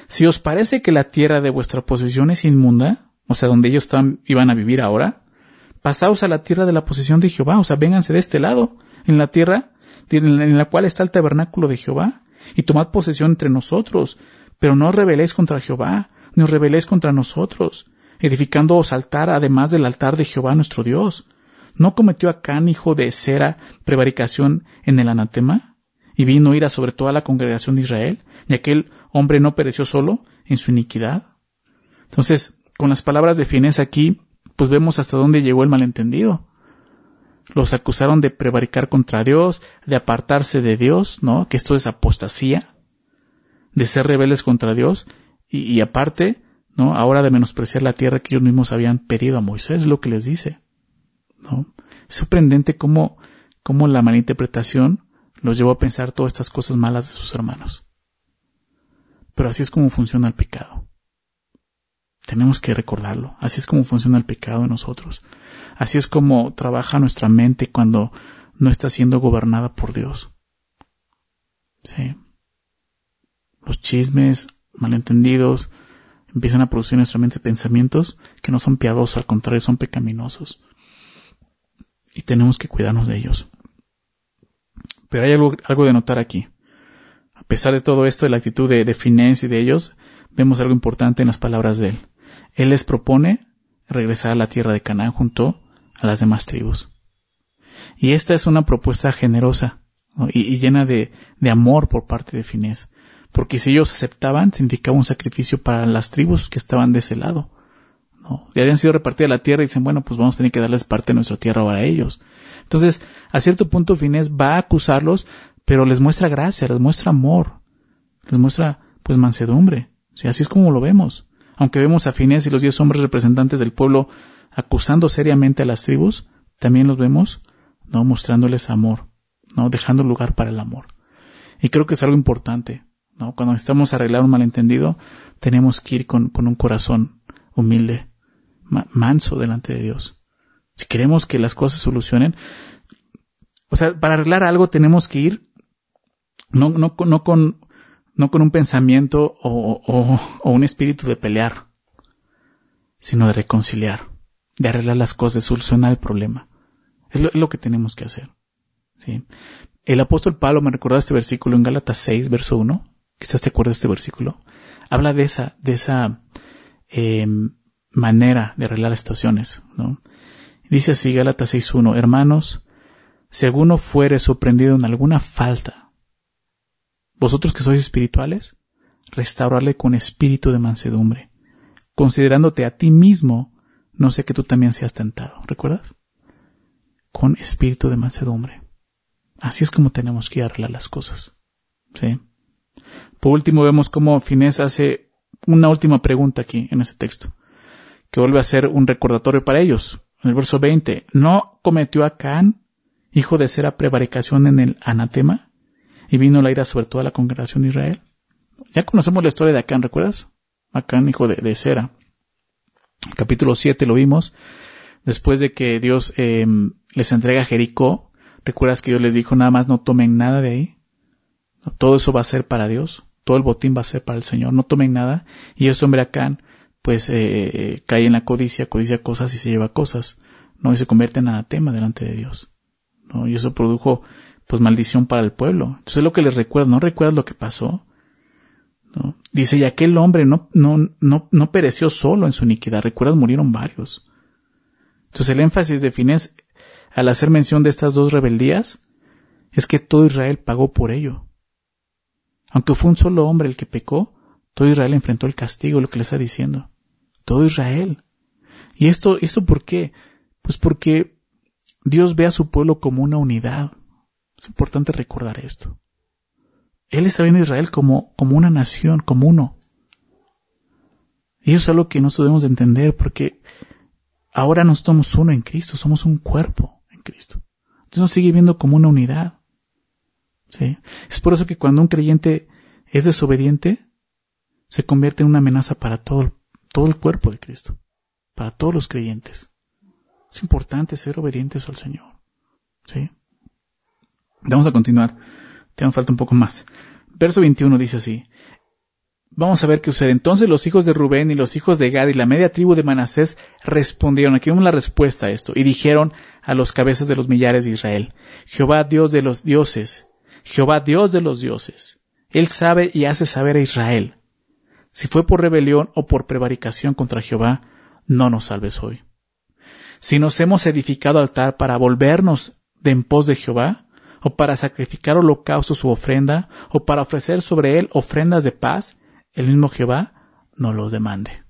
Si os parece que la tierra de vuestra posesión es inmunda, o sea, donde ellos están, iban a vivir ahora, pasaos a la tierra de la posesión de Jehová, o sea, vénganse de este lado, en la tierra en la cual está el tabernáculo de Jehová, y tomad posesión entre nosotros, pero no os rebeléis contra Jehová, ni os rebeléis contra nosotros, edificándoos altar además del altar de Jehová nuestro Dios. ¿No cometió Acán, hijo de Sera, prevaricación en el anatema? y vino ira sobre toda la congregación de Israel, y aquel hombre no pereció solo en su iniquidad. Entonces, con las palabras de Finés aquí, pues vemos hasta dónde llegó el malentendido. Los acusaron de prevaricar contra Dios, de apartarse de Dios, ¿no? Que esto es apostasía, de ser rebeldes contra Dios, y, y aparte, ¿no? Ahora de menospreciar la tierra que ellos mismos habían pedido a Moisés, es lo que les dice, ¿no? Es sorprendente cómo, cómo la malinterpretación los llevó a pensar todas estas cosas malas de sus hermanos. Pero así es como funciona el pecado. Tenemos que recordarlo. Así es como funciona el pecado en nosotros. Así es como trabaja nuestra mente cuando no está siendo gobernada por Dios. Sí. Los chismes, malentendidos, empiezan a producir en nuestra mente pensamientos que no son piadosos, al contrario, son pecaminosos. Y tenemos que cuidarnos de ellos. Pero hay algo, algo de notar aquí. A pesar de todo esto, de la actitud de, de Finés y de ellos, vemos algo importante en las palabras de él. Él les propone regresar a la tierra de Canaán junto a las demás tribus. Y esta es una propuesta generosa y, llena de, amor por parte de Finés, porque si ellos aceptaban, significaba un sacrificio para las tribus que estaban de ese lado. ¿no? Habían sido repartidas la tierra y dicen, bueno, pues vamos a tener que darles parte de nuestra tierra ahora a ellos. Entonces, a cierto punto Finés va a acusarlos, pero les muestra gracia, les muestra amor, les muestra pues mansedumbre. así es como lo vemos. Aunque vemos a Finés y los diez hombres representantes del pueblo acusando seriamente a las tribus, también los vemos, ¿no? Mostrándoles amor, ¿no? Dejando lugar para el amor. Y creo que es algo importante, ¿no? Cuando necesitamos arreglar un malentendido, tenemos que ir con, un corazón humilde, manso delante de Dios. Si queremos que las cosas solucionen, o sea, para arreglar algo tenemos que ir no, con, un pensamiento o, un espíritu de pelear, sino de reconciliar de arreglar las cosas, de solucionar el problema. Es lo, que tenemos que hacer. ¿sí? El apóstol Pablo me recordó este versículo en Gálatas 6, verso 1. Quizás te acuerdas de este versículo. Habla de esa, de esa em, manera de arreglar las situaciones. Dice así Gálatas 6.1, hermanos, si alguno fuere sorprendido en alguna falta, vosotros que sois espirituales, restaurarle con espíritu de mansedumbre, considerándote a ti mismo no sé que tú también seas tentado. ¿Recuerdas? Con espíritu de mansedumbre. Así es como tenemos que arreglar las cosas. ¿Sí? Por último, vemos cómo Finés hace una última pregunta aquí en este texto, que vuelve a ser un recordatorio para ellos. En el verso 20, ¿no cometió Acán, hijo de Sera, prevaricación en el anatema? Y vino la ira sobre toda la congregación de Israel. Ya conocemos la historia de Acán, ¿recuerdas? Acán, hijo de, de Sera capítulo 7 lo vimos, después de que Dios em, les entrega Jericó, ¿recuerdas que Dios les dijo nada más no tomen nada de ahí? Todo eso va a ser para Dios, todo el botín va a ser para el Señor, no tomen nada. Y este hombre Acán, pues eh, eh, cae en la codicia, codicia cosas y se lleva cosas, ¿no? Y se convierte en anatema delante de Dios, ¿no? Y eso produjo, pues, maldición para el pueblo. Entonces es lo que les recuerda, ¿no recuerdas lo que pasó? Dice, y aquel hombre no, no, no, no pereció solo en su iniquidad, recuerdas, murieron varios. Entonces el énfasis de Finés al hacer mención de estas dos rebeldías es que todo Israel pagó por ello. Aunque fue un solo hombre el que pecó, todo Israel enfrentó el castigo, lo que le está diciendo. Todo Israel. ¿Y esto, esto por qué? Pues porque Dios ve a su pueblo como una unidad. Es importante recordar esto. Él está viendo a Israel como, como una nación, como uno. Y eso es algo que nosotros debemos de entender porque ahora no somos uno en Cristo, somos un cuerpo en Cristo. Entonces nos sigue viendo como una unidad. ¿sí? Es por eso que cuando un creyente es desobediente, se convierte en una amenaza para todo, todo el cuerpo de Cristo, para todos los creyentes. Es importante ser obedientes al Señor. ¿sí? Vamos a continuar. Te falta un poco más. Verso 21 dice así. Vamos a ver qué sucede. Entonces los hijos de Rubén y los hijos de Gad y la media tribu de Manasés respondieron. Aquí vemos la respuesta a esto. Y dijeron a los cabezas de los millares de Israel. Jehová Dios de los dioses. Jehová Dios de los dioses. Él sabe y hace saber a Israel. Si fue por rebelión o por prevaricación contra Jehová, no nos salves hoy. Si nos hemos edificado altar para volvernos de en pos de Jehová, o para sacrificar holocaustos su ofrenda, o para ofrecer sobre él ofrendas de paz, el mismo Jehová no lo demande.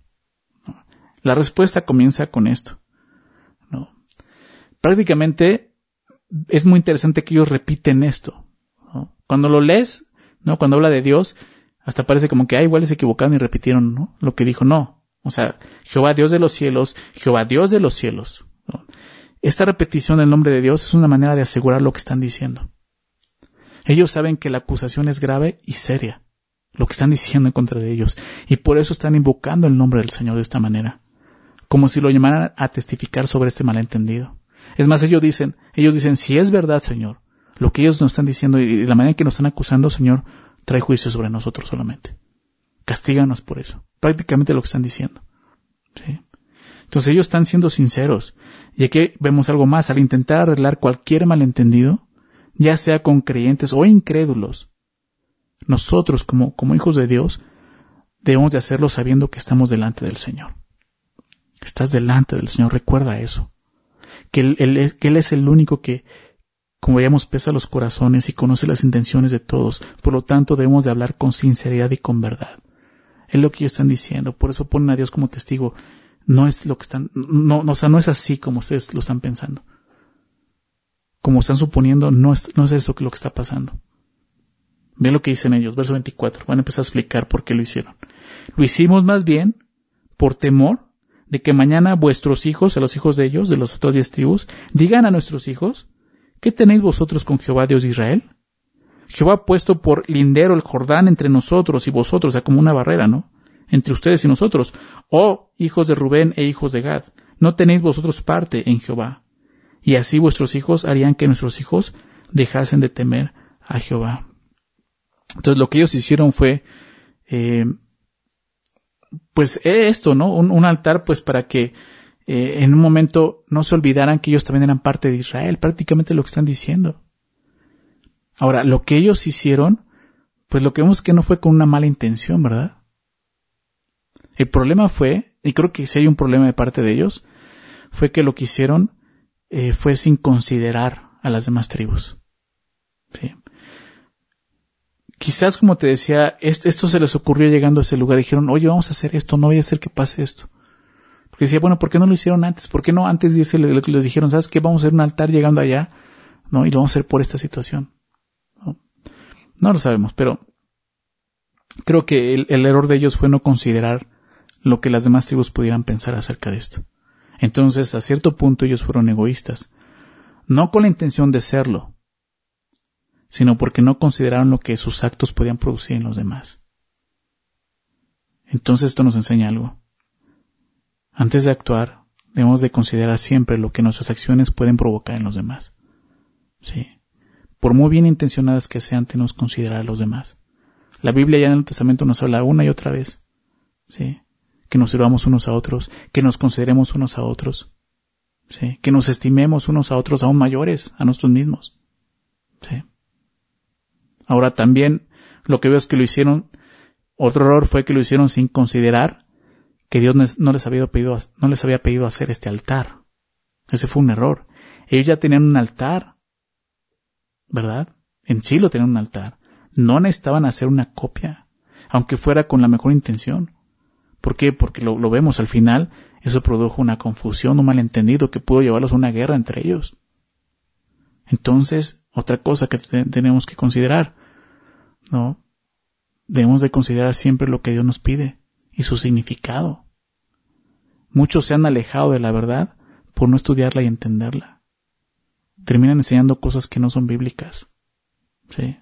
La respuesta comienza con esto. ¿no? Prácticamente es muy interesante que ellos repiten esto. Cuando lo lees, ¿no? cuando habla de Dios, hasta parece como que, ah, igual se equivocaron y repitieron ¿no? lo que dijo. No. O sea, Jehová Dios de los cielos, Jehová Dios de los cielos. Esta repetición del nombre de Dios es una manera de asegurar lo que están diciendo. Ellos saben que la acusación es grave y seria, lo que están diciendo en contra de ellos, y por eso están invocando el nombre del Señor de esta manera, como si lo llamaran a testificar sobre este malentendido. Es más, ellos dicen, ellos dicen, si es verdad, Señor, lo que ellos nos están diciendo y la manera en que nos están acusando, Señor, trae juicio sobre nosotros solamente. Castíganos por eso. Prácticamente lo que están diciendo. ¿Sí? Entonces ellos están siendo sinceros. Y aquí vemos algo más. Al intentar arreglar cualquier malentendido, ya sea con creyentes o incrédulos, nosotros como, hijos de Dios debemos de hacerlo sabiendo que estamos delante del Señor. Estás delante del Señor, recuerda eso. Que él, que él es el único que, como veíamos, pesa los corazones y conoce las intenciones de todos. Por lo tanto, debemos de hablar con sinceridad y con verdad. Es lo que ellos están diciendo. Por eso ponen a Dios como testigo no es lo que están, no, o sea, no es así como ustedes lo están pensando. Como están suponiendo, no es, no es eso lo que está pasando. Ve lo que dicen ellos, verso 24. Van a empezar a explicar por qué lo hicieron. Lo hicimos más bien por temor de que mañana vuestros hijos, a los hijos de ellos, de los otros diez tribus, digan a nuestros hijos, ¿qué tenéis vosotros con Jehová Dios de Israel? Jehová ha puesto por lindero el Jordán entre nosotros y vosotros, o sea, como una barrera, ¿no? Entre ustedes y nosotros, oh hijos de Rubén e hijos de Gad, no tenéis vosotros parte en Jehová. Y así vuestros hijos harían que nuestros hijos dejasen de temer a Jehová. Entonces lo que ellos hicieron fue, eh, pues esto, ¿no? Un, altar, pues para que eh, en un momento no se olvidaran que ellos también eran parte de Israel, prácticamente lo que están diciendo. Ahora, lo que ellos hicieron, pues lo que vemos que no fue con una mala intención, ¿verdad? El problema fue, y creo que si hay un problema de parte de ellos, fue que lo que hicieron eh, fue sin considerar a las demás tribus. ¿Sí? Quizás, como te decía, esto se les ocurrió llegando a ese lugar. Dijeron, oye, vamos a hacer esto, no voy a hacer que pase esto. Porque decía, bueno, ¿por qué no lo hicieron antes? ¿Por qué no antes les, les dijeron, sabes qué, vamos a hacer un altar llegando allá? ¿No? Y lo vamos a hacer por esta situación. No lo sabemos, pero creo que el error de ellos fue no considerar lo que las demás tribus pudieran pensar acerca de esto. Entonces, a cierto punto ellos fueron egoístas, no con la intención de serlo, sino porque no consideraron lo que sus actos podían producir en los demás. Entonces esto nos enseña algo. Antes de actuar, debemos de considerar siempre lo que nuestras acciones pueden provocar en los demás. Sí. Por muy bien intencionadas que sean, tenemos que considerar a los demás. La Biblia ya en el Testamento nos habla una y otra vez. Sí que nos sirvamos unos a otros, que nos consideremos unos a otros, que nos estimemos unos a otros aún mayores a nosotros mismos. Ahora también lo que veo es que lo hicieron, otro error fue que lo hicieron sin considerar que Dios no les había pedido, no les había pedido hacer este altar. Ese fue un error. Ellos ya tenían un altar, ¿verdad? En sí lo tenían un altar. No necesitaban hacer una copia, aunque fuera con la mejor intención. ¿Por qué? Porque lo, vemos al final, eso produjo una confusión, un malentendido que pudo llevarlos a una guerra entre ellos. Entonces, otra cosa que tenemos que considerar, ¿no? Debemos de considerar siempre lo que Dios nos pide y su significado. Muchos se han alejado de la verdad por no estudiarla y entenderla. Terminan enseñando cosas que no son bíblicas. ¿Sí?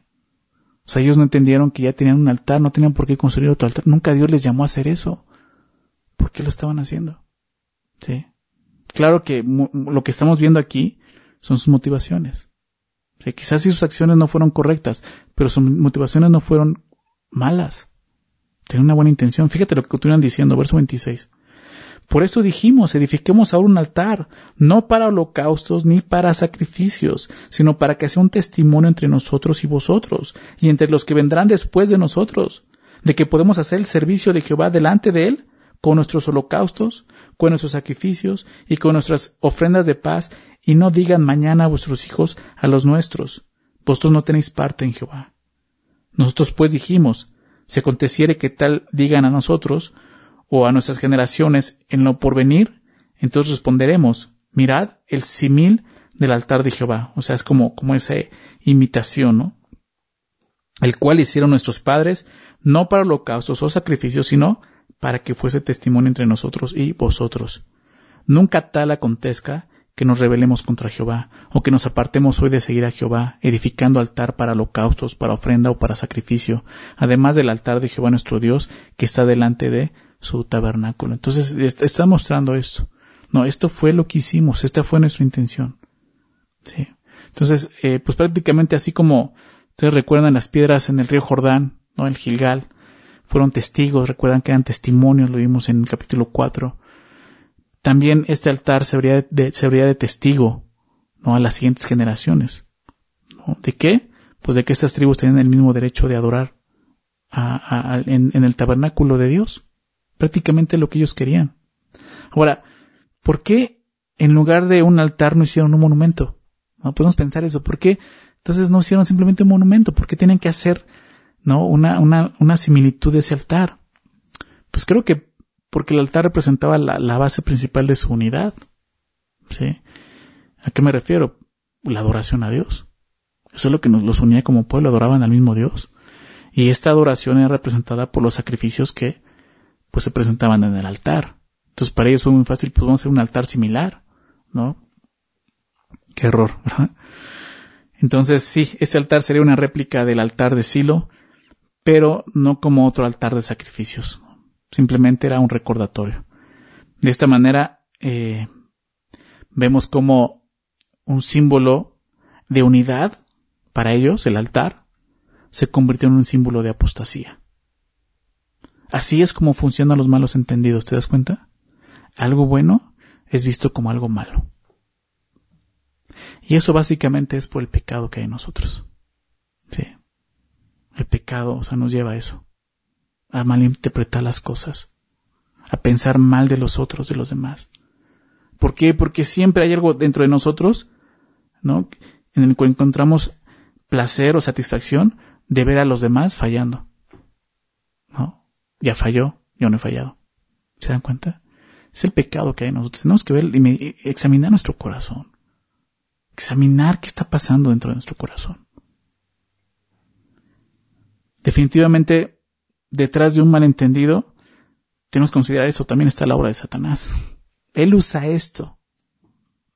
O sea, ellos no entendieron que ya tenían un altar, no tenían por qué construir otro altar. Nunca Dios les llamó a hacer eso. ¿Por qué lo estaban haciendo? Sí. Claro que lo que estamos viendo aquí son sus motivaciones. Quizás si sus acciones no fueron correctas, pero sus motivaciones no fueron malas. Tenían una buena intención. Fíjate lo que continúan diciendo, verso 26. Por eso dijimos, edifiquemos ahora un altar, no para holocaustos ni para sacrificios, sino para que sea un testimonio entre nosotros y vosotros, y entre los que vendrán después de nosotros, de que podemos hacer el servicio de Jehová delante de él, con nuestros holocaustos, con nuestros sacrificios y con nuestras ofrendas de paz, y no digan mañana a vuestros hijos a los nuestros, Vosotros no tenéis parte en Jehová. Nosotros pues dijimos, si aconteciere que tal digan a nosotros o a nuestras generaciones en lo porvenir, entonces responderemos, mirad el simil del altar de Jehová. O sea, es como, como esa imitación, ¿no? El cual hicieron nuestros padres, no para holocaustos o sacrificios, sino para que fuese testimonio entre nosotros y vosotros. Nunca tal acontezca que nos rebelemos contra Jehová, o que nos apartemos hoy de seguir a Jehová, edificando altar para holocaustos, para ofrenda o para sacrificio, además del altar de Jehová nuestro Dios, que está delante de su tabernáculo. Entonces, está mostrando esto. No, esto fue lo que hicimos, esta fue nuestra intención. Sí. Entonces, eh, pues prácticamente así como ustedes recuerdan las piedras en el río Jordán, ¿no? El Gilgal, fueron testigos, recuerdan que eran testimonios, lo vimos en el capítulo 4 también este altar serviría de, de testigo ¿no? a las siguientes generaciones. ¿De qué? Pues de que estas tribus tenían el mismo derecho de adorar en, el tabernáculo de Dios. Prácticamente lo que ellos querían. Ahora, ¿por qué en lugar de un altar no hicieron un monumento? No podemos pensar eso. ¿Por qué entonces no hicieron simplemente un monumento? ¿Por qué tienen que hacer ¿no? una, una, una similitud de ese altar? Pues creo que porque el altar representaba la, base principal de su unidad. ¿Sí? ¿A qué me refiero? La adoración a Dios. Eso es lo que nos los unía como pueblo, adoraban al mismo Dios. Y esta adoración era representada por los sacrificios que pues se presentaban en el altar. Entonces para ellos fue muy fácil, pues vamos a hacer un altar similar, ¿no? Qué error, Entonces sí, este altar sería una réplica del altar de Silo, pero no como otro altar de sacrificios simplemente era un recordatorio. De esta manera eh, vemos como un símbolo de unidad para ellos, el altar, se convirtió en un símbolo de apostasía. Así es como funcionan los malos entendidos, ¿te das cuenta? Algo bueno es visto como algo malo. Y eso básicamente es por el pecado que hay en nosotros. El pecado, o sea, nos lleva a eso a malinterpretar las cosas, a pensar mal de los otros, de los demás. ¿Por qué? Porque siempre hay algo dentro de nosotros, ¿no? En el que encontramos placer o satisfacción de ver a los demás fallando. ¿No? Ya falló, yo no he fallado. ¿Se dan cuenta? Es el pecado que hay en nosotros. Tenemos que ver y examinar nuestro corazón. Examinar qué está pasando dentro de nuestro corazón. Definitivamente detrás de un malentendido, tenemos que considerar eso, también está la obra de Satanás. Él usa esto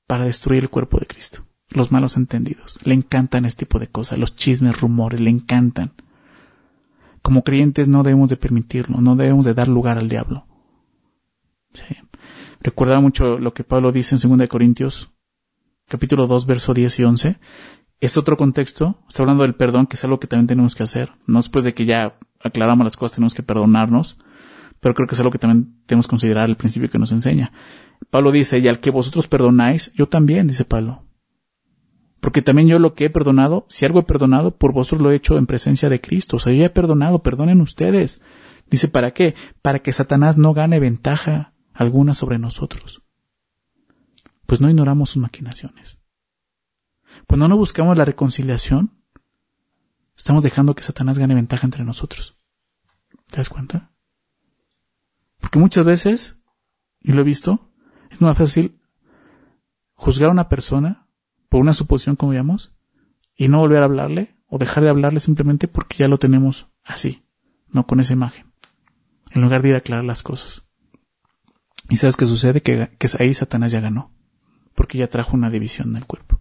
para destruir el cuerpo de Cristo. Los malos entendidos. Le encantan este tipo de cosas, los chismes, rumores, le encantan. Como creyentes no debemos de permitirlo, no debemos de dar lugar al diablo. Recuerda mucho lo que Pablo dice en 2 Corintios, capítulo 2, verso 10 y 11. Es otro contexto, está hablando del perdón, que es algo que también tenemos que hacer. No después de que ya aclaramos las cosas, tenemos que perdonarnos, pero creo que es algo que también tenemos que considerar el principio que nos enseña. Pablo dice, y al que vosotros perdonáis, yo también, dice Pablo. Porque también yo lo que he perdonado, si algo he perdonado, por vosotros lo he hecho en presencia de Cristo. O sea, yo he perdonado, perdonen ustedes. Dice, ¿para qué? Para que Satanás no gane ventaja alguna sobre nosotros. Pues no ignoramos sus maquinaciones. Cuando no buscamos la reconciliación, estamos dejando que Satanás gane ventaja entre nosotros. ¿Te das cuenta? Porque muchas veces, y lo he visto, es más fácil juzgar a una persona por una suposición, como llamamos, y no volver a hablarle o dejar de hablarle simplemente porque ya lo tenemos así, no con esa imagen, en lugar de ir a aclarar las cosas. ¿Y sabes qué sucede? Que, que ahí Satanás ya ganó, porque ya trajo una división en el cuerpo.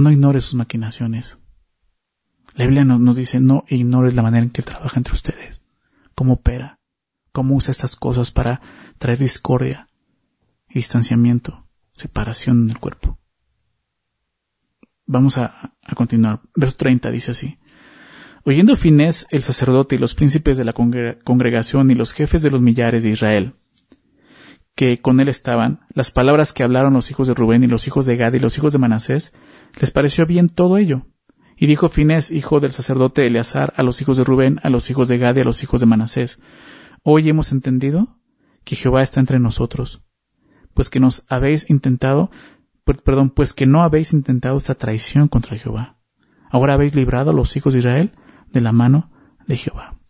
No ignores sus maquinaciones. La Biblia nos, dice no ignores la manera en que trabaja entre ustedes, cómo opera, cómo usa estas cosas para traer discordia, distanciamiento, separación en el cuerpo. Vamos a, continuar. Verso 30 dice así. Oyendo Finés el sacerdote y los príncipes de la congregación y los jefes de los millares de Israel, que con él estaban, las palabras que hablaron los hijos de Rubén y los hijos de Gad y los hijos de Manasés, les pareció bien todo ello. Y dijo Finés, hijo del sacerdote Eleazar, a los hijos de Rubén, a los hijos de Gad y a los hijos de Manasés, hoy hemos entendido que Jehová está entre nosotros, pues que nos habéis intentado, perdón, pues que no habéis intentado esta traición contra Jehová. Ahora habéis librado a los hijos de Israel de la mano de Jehová.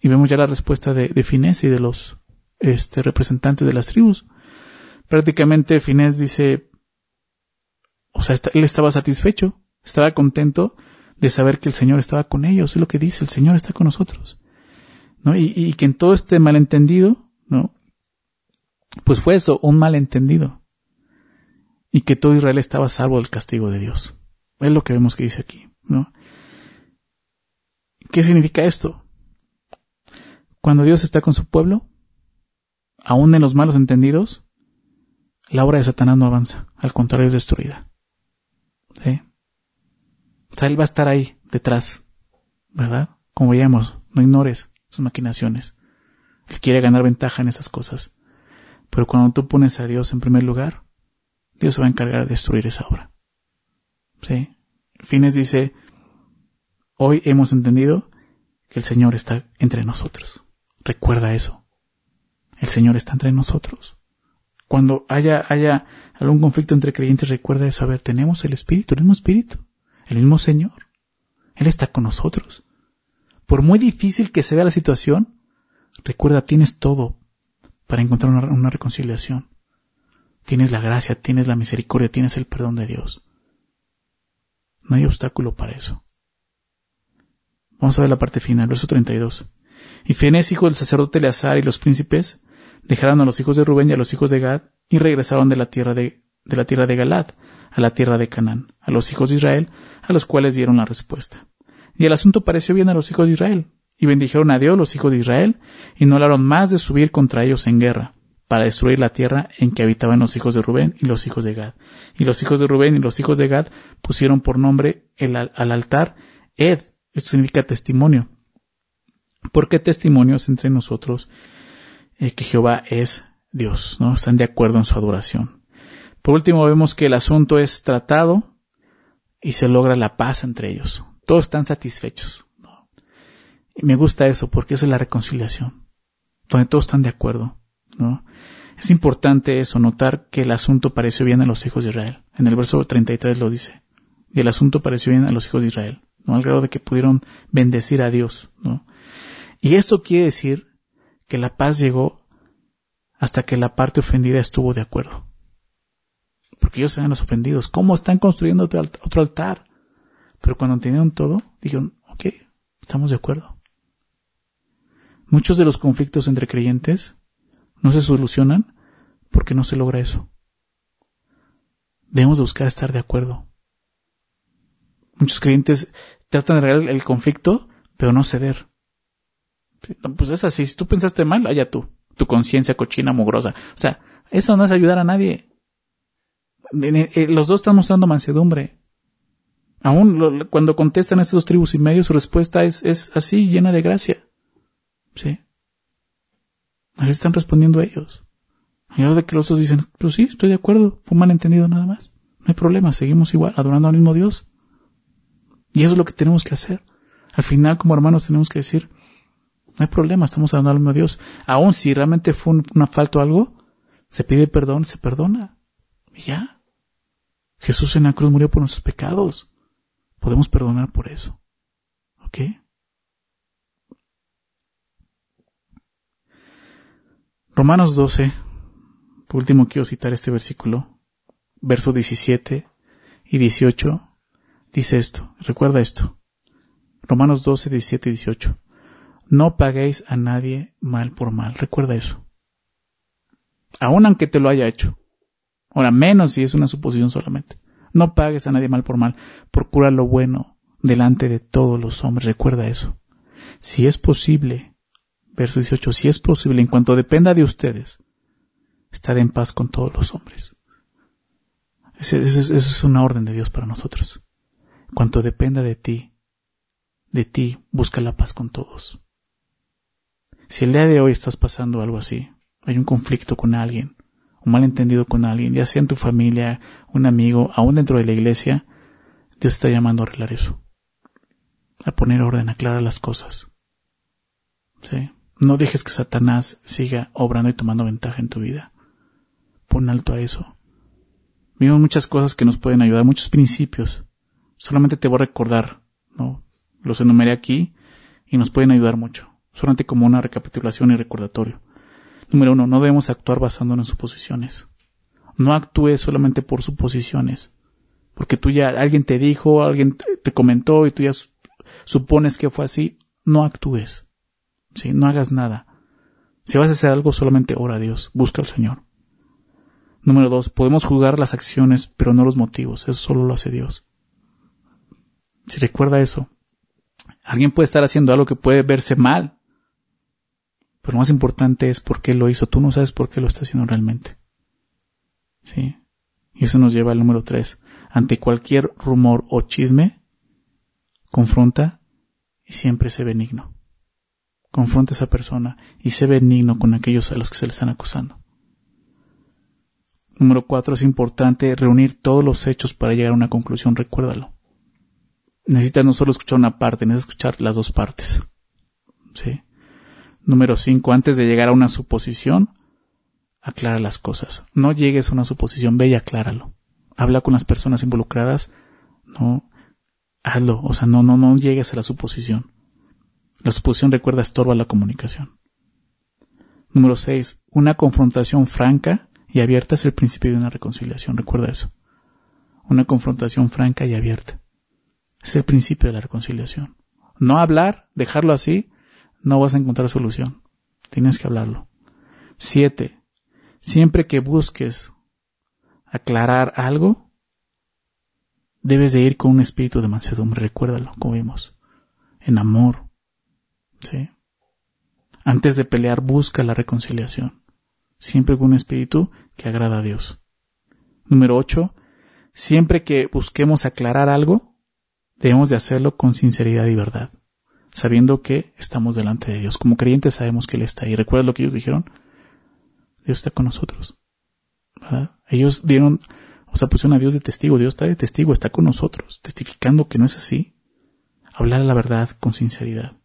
Y vemos ya la respuesta de, de Finés y de los este, representantes de las tribus. Prácticamente Finés dice, o sea, él estaba satisfecho, estaba contento de saber que el Señor estaba con ellos. Es lo que dice, el Señor está con nosotros. ¿No? Y, y que en todo este malentendido, ¿no? Pues fue eso, un malentendido. Y que todo Israel estaba salvo del castigo de Dios. Es lo que vemos que dice aquí, ¿no? ¿Qué significa esto? Cuando Dios está con su pueblo, aún en los malos entendidos, la obra de Satanás no avanza, al contrario es destruida. ¿Sí? O sea, él va a estar ahí, detrás, ¿verdad? Como veíamos, no ignores sus maquinaciones. Él quiere ganar ventaja en esas cosas. Pero cuando tú pones a Dios en primer lugar, Dios se va a encargar de destruir esa obra. ¿Sí? Fines dice, hoy hemos entendido que el Señor está entre nosotros. Recuerda eso. El Señor está entre nosotros. Cuando haya, haya algún conflicto entre creyentes, recuerda eso. A ver, tenemos el Espíritu, el mismo Espíritu, el mismo Señor. Él está con nosotros. Por muy difícil que se vea la situación, recuerda, tienes todo para encontrar una, reconciliación. Tienes la gracia, tienes la misericordia, tienes el perdón de Dios. No hay obstáculo para eso. Vamos a ver la parte final, verso 32. Y Fenés, hijo del sacerdote Eleazar y los príncipes, dejaron a los hijos de Rubén y a los hijos de Gad y regresaron de la tierra de, de la tierra de Galad a la tierra de Canaán, a los hijos de Israel, a los cuales dieron la respuesta. Y el asunto pareció bien a los hijos de Israel, y bendijeron a Dios los hijos de Israel, y no hablaron más de subir contra ellos en guerra, para destruir la tierra en que habitaban los hijos de Rubén y los hijos de Gad. Y los hijos de Rubén y los hijos de Gad pusieron por nombre el, al altar Ed, esto significa testimonio, porque testimonios entre nosotros eh, que Jehová es Dios, ¿no? Están de acuerdo en su adoración. Por último, vemos que el asunto es tratado y se logra la paz entre ellos. Todos están satisfechos. Y me gusta eso porque esa es la reconciliación, donde todos están de acuerdo. ¿no? Es importante eso, notar que el asunto pareció bien a los hijos de Israel. En el verso 33 lo dice. Y el asunto pareció bien a los hijos de Israel, ¿no? Al grado de que pudieron bendecir a Dios, ¿no? Y eso quiere decir que la paz llegó hasta que la parte ofendida estuvo de acuerdo. Porque ellos eran los ofendidos. ¿Cómo están construyendo otro altar? Pero cuando entendieron todo, dijeron, ok, estamos de acuerdo. Muchos de los conflictos entre creyentes no se solucionan porque no se logra eso. Debemos buscar estar de acuerdo. Muchos creyentes tratan de arreglar el conflicto, pero no ceder. Pues es así, si tú pensaste mal, allá tú, tu conciencia cochina, mugrosa. O sea, eso no es ayudar a nadie. Los dos están mostrando mansedumbre. Aún cuando contestan a estas dos tribus y medio, su respuesta es, es así, llena de gracia. ¿Sí? Así están respondiendo ellos. Y ahora de que los otros dicen, pues sí, estoy de acuerdo, fue malentendido nada más. No hay problema, seguimos igual, adorando al mismo Dios. Y eso es lo que tenemos que hacer. Al final, como hermanos, tenemos que decir, no hay problema, estamos adorando al mismo Dios. Aún si realmente fue un, una falta o algo, se pide perdón, se perdona. Y ya. Jesús en la cruz murió por nuestros pecados. Podemos perdonar por eso. ¿Ok? Romanos 12, por último quiero citar este versículo, verso 17 y 18, dice esto, recuerda esto. Romanos 12, 17 y 18. No paguéis a nadie mal por mal, recuerda eso. Aun aunque te lo haya hecho. Ahora, menos si es una suposición solamente. No pagues a nadie mal por mal, procura lo bueno delante de todos los hombres, recuerda eso. Si es posible, verso 18, si es posible, en cuanto dependa de ustedes, estar en paz con todos los hombres. Esa es una orden de Dios para nosotros. En cuanto dependa de ti, de ti, busca la paz con todos. Si el día de hoy estás pasando algo así, hay un conflicto con alguien, un malentendido con alguien, ya sea en tu familia, un amigo, aún dentro de la iglesia, Dios está llamando a arreglar eso. A poner orden, a aclarar las cosas. No dejes que Satanás siga obrando y tomando ventaja en tu vida. Pon alto a eso. Vimos muchas cosas que nos pueden ayudar, muchos principios. Solamente te voy a recordar, ¿no? Los enumeré aquí y nos pueden ayudar mucho. Solamente como una recapitulación y recordatorio. Número uno, no debemos actuar basándonos en suposiciones. No actúes solamente por suposiciones. Porque tú ya, alguien te dijo, alguien te comentó y tú ya supones que fue así. No actúes. ¿Sí? No hagas nada. Si vas a hacer algo, solamente ora a Dios. Busca al Señor. Número dos, podemos juzgar las acciones, pero no los motivos. Eso solo lo hace Dios. Si recuerda eso, alguien puede estar haciendo algo que puede verse mal, pero lo más importante es por qué lo hizo. Tú no sabes por qué lo está haciendo realmente. ¿Sí? Y eso nos lleva al número tres. Ante cualquier rumor o chisme, confronta y siempre sé benigno. Confronta a esa persona y sé benigno con aquellos a los que se le están acusando. Número cuatro, es importante reunir todos los hechos para llegar a una conclusión, recuérdalo. Necesitas no solo escuchar una parte, necesitas escuchar las dos partes. ¿Sí? Número cinco, antes de llegar a una suposición, aclara las cosas. No llegues a una suposición, ve y acláralo. Habla con las personas involucradas, no, hazlo, o sea, no, no, no llegues a la suposición. La suposición recuerda estorba la comunicación. Número seis, una confrontación franca y abierta es el principio de una reconciliación, recuerda eso. Una confrontación franca y abierta. Es el principio de la reconciliación. No hablar, dejarlo así, no vas a encontrar solución. Tienes que hablarlo. Siete. Siempre que busques aclarar algo, debes de ir con un espíritu de mansedumbre. Recuérdalo, como vimos. En amor. ¿Sí? Antes de pelear, busca la reconciliación siempre con un espíritu que agrada a Dios. Número 8. Siempre que busquemos aclarar algo, debemos de hacerlo con sinceridad y verdad, sabiendo que estamos delante de Dios. Como creyentes sabemos que Él está ahí. ¿Recuerdas lo que ellos dijeron? Dios está con nosotros. Ellos dieron, o sea, pusieron a Dios de testigo. Dios está de testigo, está con nosotros, testificando que no es así. Hablar la verdad con sinceridad.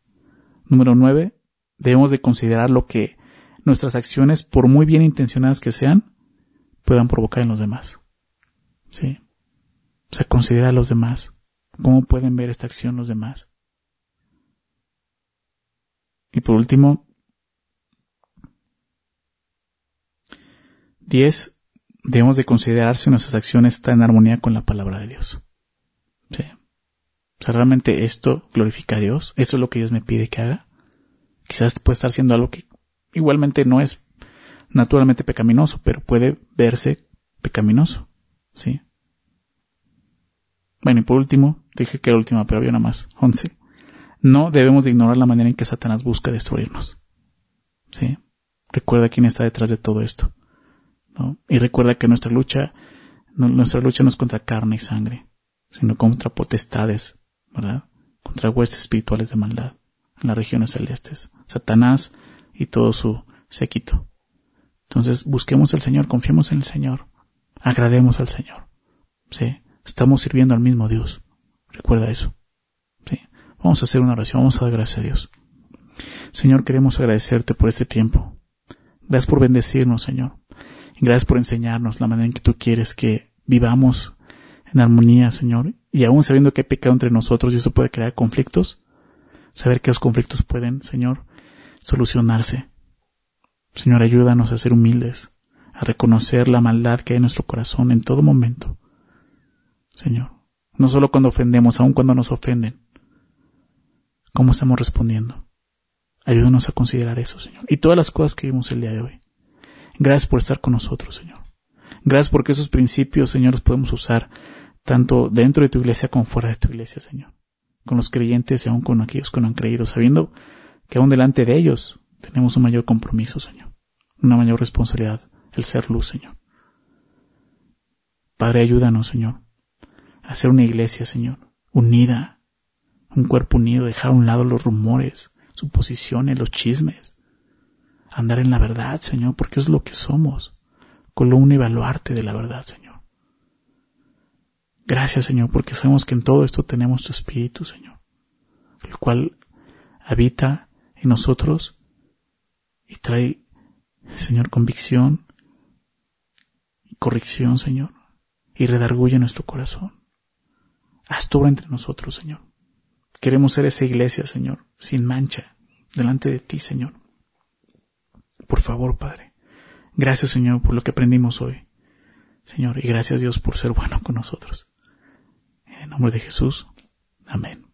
Número 9. Debemos de considerar lo que nuestras acciones, por muy bien intencionadas que sean, puedan provocar en los demás. ¿Sí? O sea, considera a los demás. ¿Cómo pueden ver esta acción los demás? Y por último, 10. Debemos de considerar si nuestras acciones están en armonía con la palabra de Dios. ¿Sí? O sea, realmente esto glorifica a Dios. Eso es lo que Dios me pide que haga. Quizás puede estar haciendo algo que igualmente no es naturalmente pecaminoso, pero puede verse pecaminoso. ¿Sí? Bueno, y por último, dije que era última, pero había una más. Once. No debemos de ignorar la manera en que Satanás busca destruirnos. ¿Sí? Recuerda quién está detrás de todo esto. ¿no? Y recuerda que nuestra lucha, nuestra lucha no es contra carne y sangre, sino contra potestades, ¿verdad? Contra huestes espirituales de maldad en las regiones celestes. Satanás y todo su séquito. Entonces busquemos al Señor, confiemos en el Señor, agrademos al Señor. ¿sí? Estamos sirviendo al mismo Dios. Recuerda eso. Vamos a hacer una oración, vamos a dar gracias a Dios. Señor, queremos agradecerte por este tiempo. Gracias por bendecirnos, Señor. Gracias por enseñarnos la manera en que tú quieres que vivamos en armonía, Señor. Y aún sabiendo que hay pecado entre nosotros y eso puede crear conflictos, saber que los conflictos pueden, Señor, solucionarse. Señor, ayúdanos a ser humildes, a reconocer la maldad que hay en nuestro corazón en todo momento. Señor, no solo cuando ofendemos, aun cuando nos ofenden. ¿Cómo estamos respondiendo? Ayúdanos a considerar eso, Señor. Y todas las cosas que vimos el día de hoy. Gracias por estar con nosotros, Señor. Gracias porque esos principios, Señor, los podemos usar tanto dentro de tu iglesia como fuera de tu iglesia, Señor. Con los creyentes y aún con aquellos que no han creído, sabiendo que aún delante de ellos tenemos un mayor compromiso, Señor, una mayor responsabilidad, el ser luz, Señor. Padre, ayúdanos, Señor, a ser una iglesia, Señor, unida, un cuerpo unido, dejar a un lado los rumores, suposiciones, los chismes, andar en la verdad, Señor, porque es lo que somos, con lo un evaluarte de la verdad, Señor. Gracias, Señor, porque sabemos que en todo esto tenemos tu Espíritu, Señor, el cual habita en nosotros y trae, Señor, convicción y corrección, Señor. y redarguye nuestro corazón. Haz tu entre nosotros, Señor. Queremos ser esa iglesia, Señor, sin mancha, delante de ti, Señor. Por favor, Padre. Gracias, Señor, por lo que aprendimos hoy. Señor, y gracias Dios por ser bueno con nosotros. En el nombre de Jesús. Amén.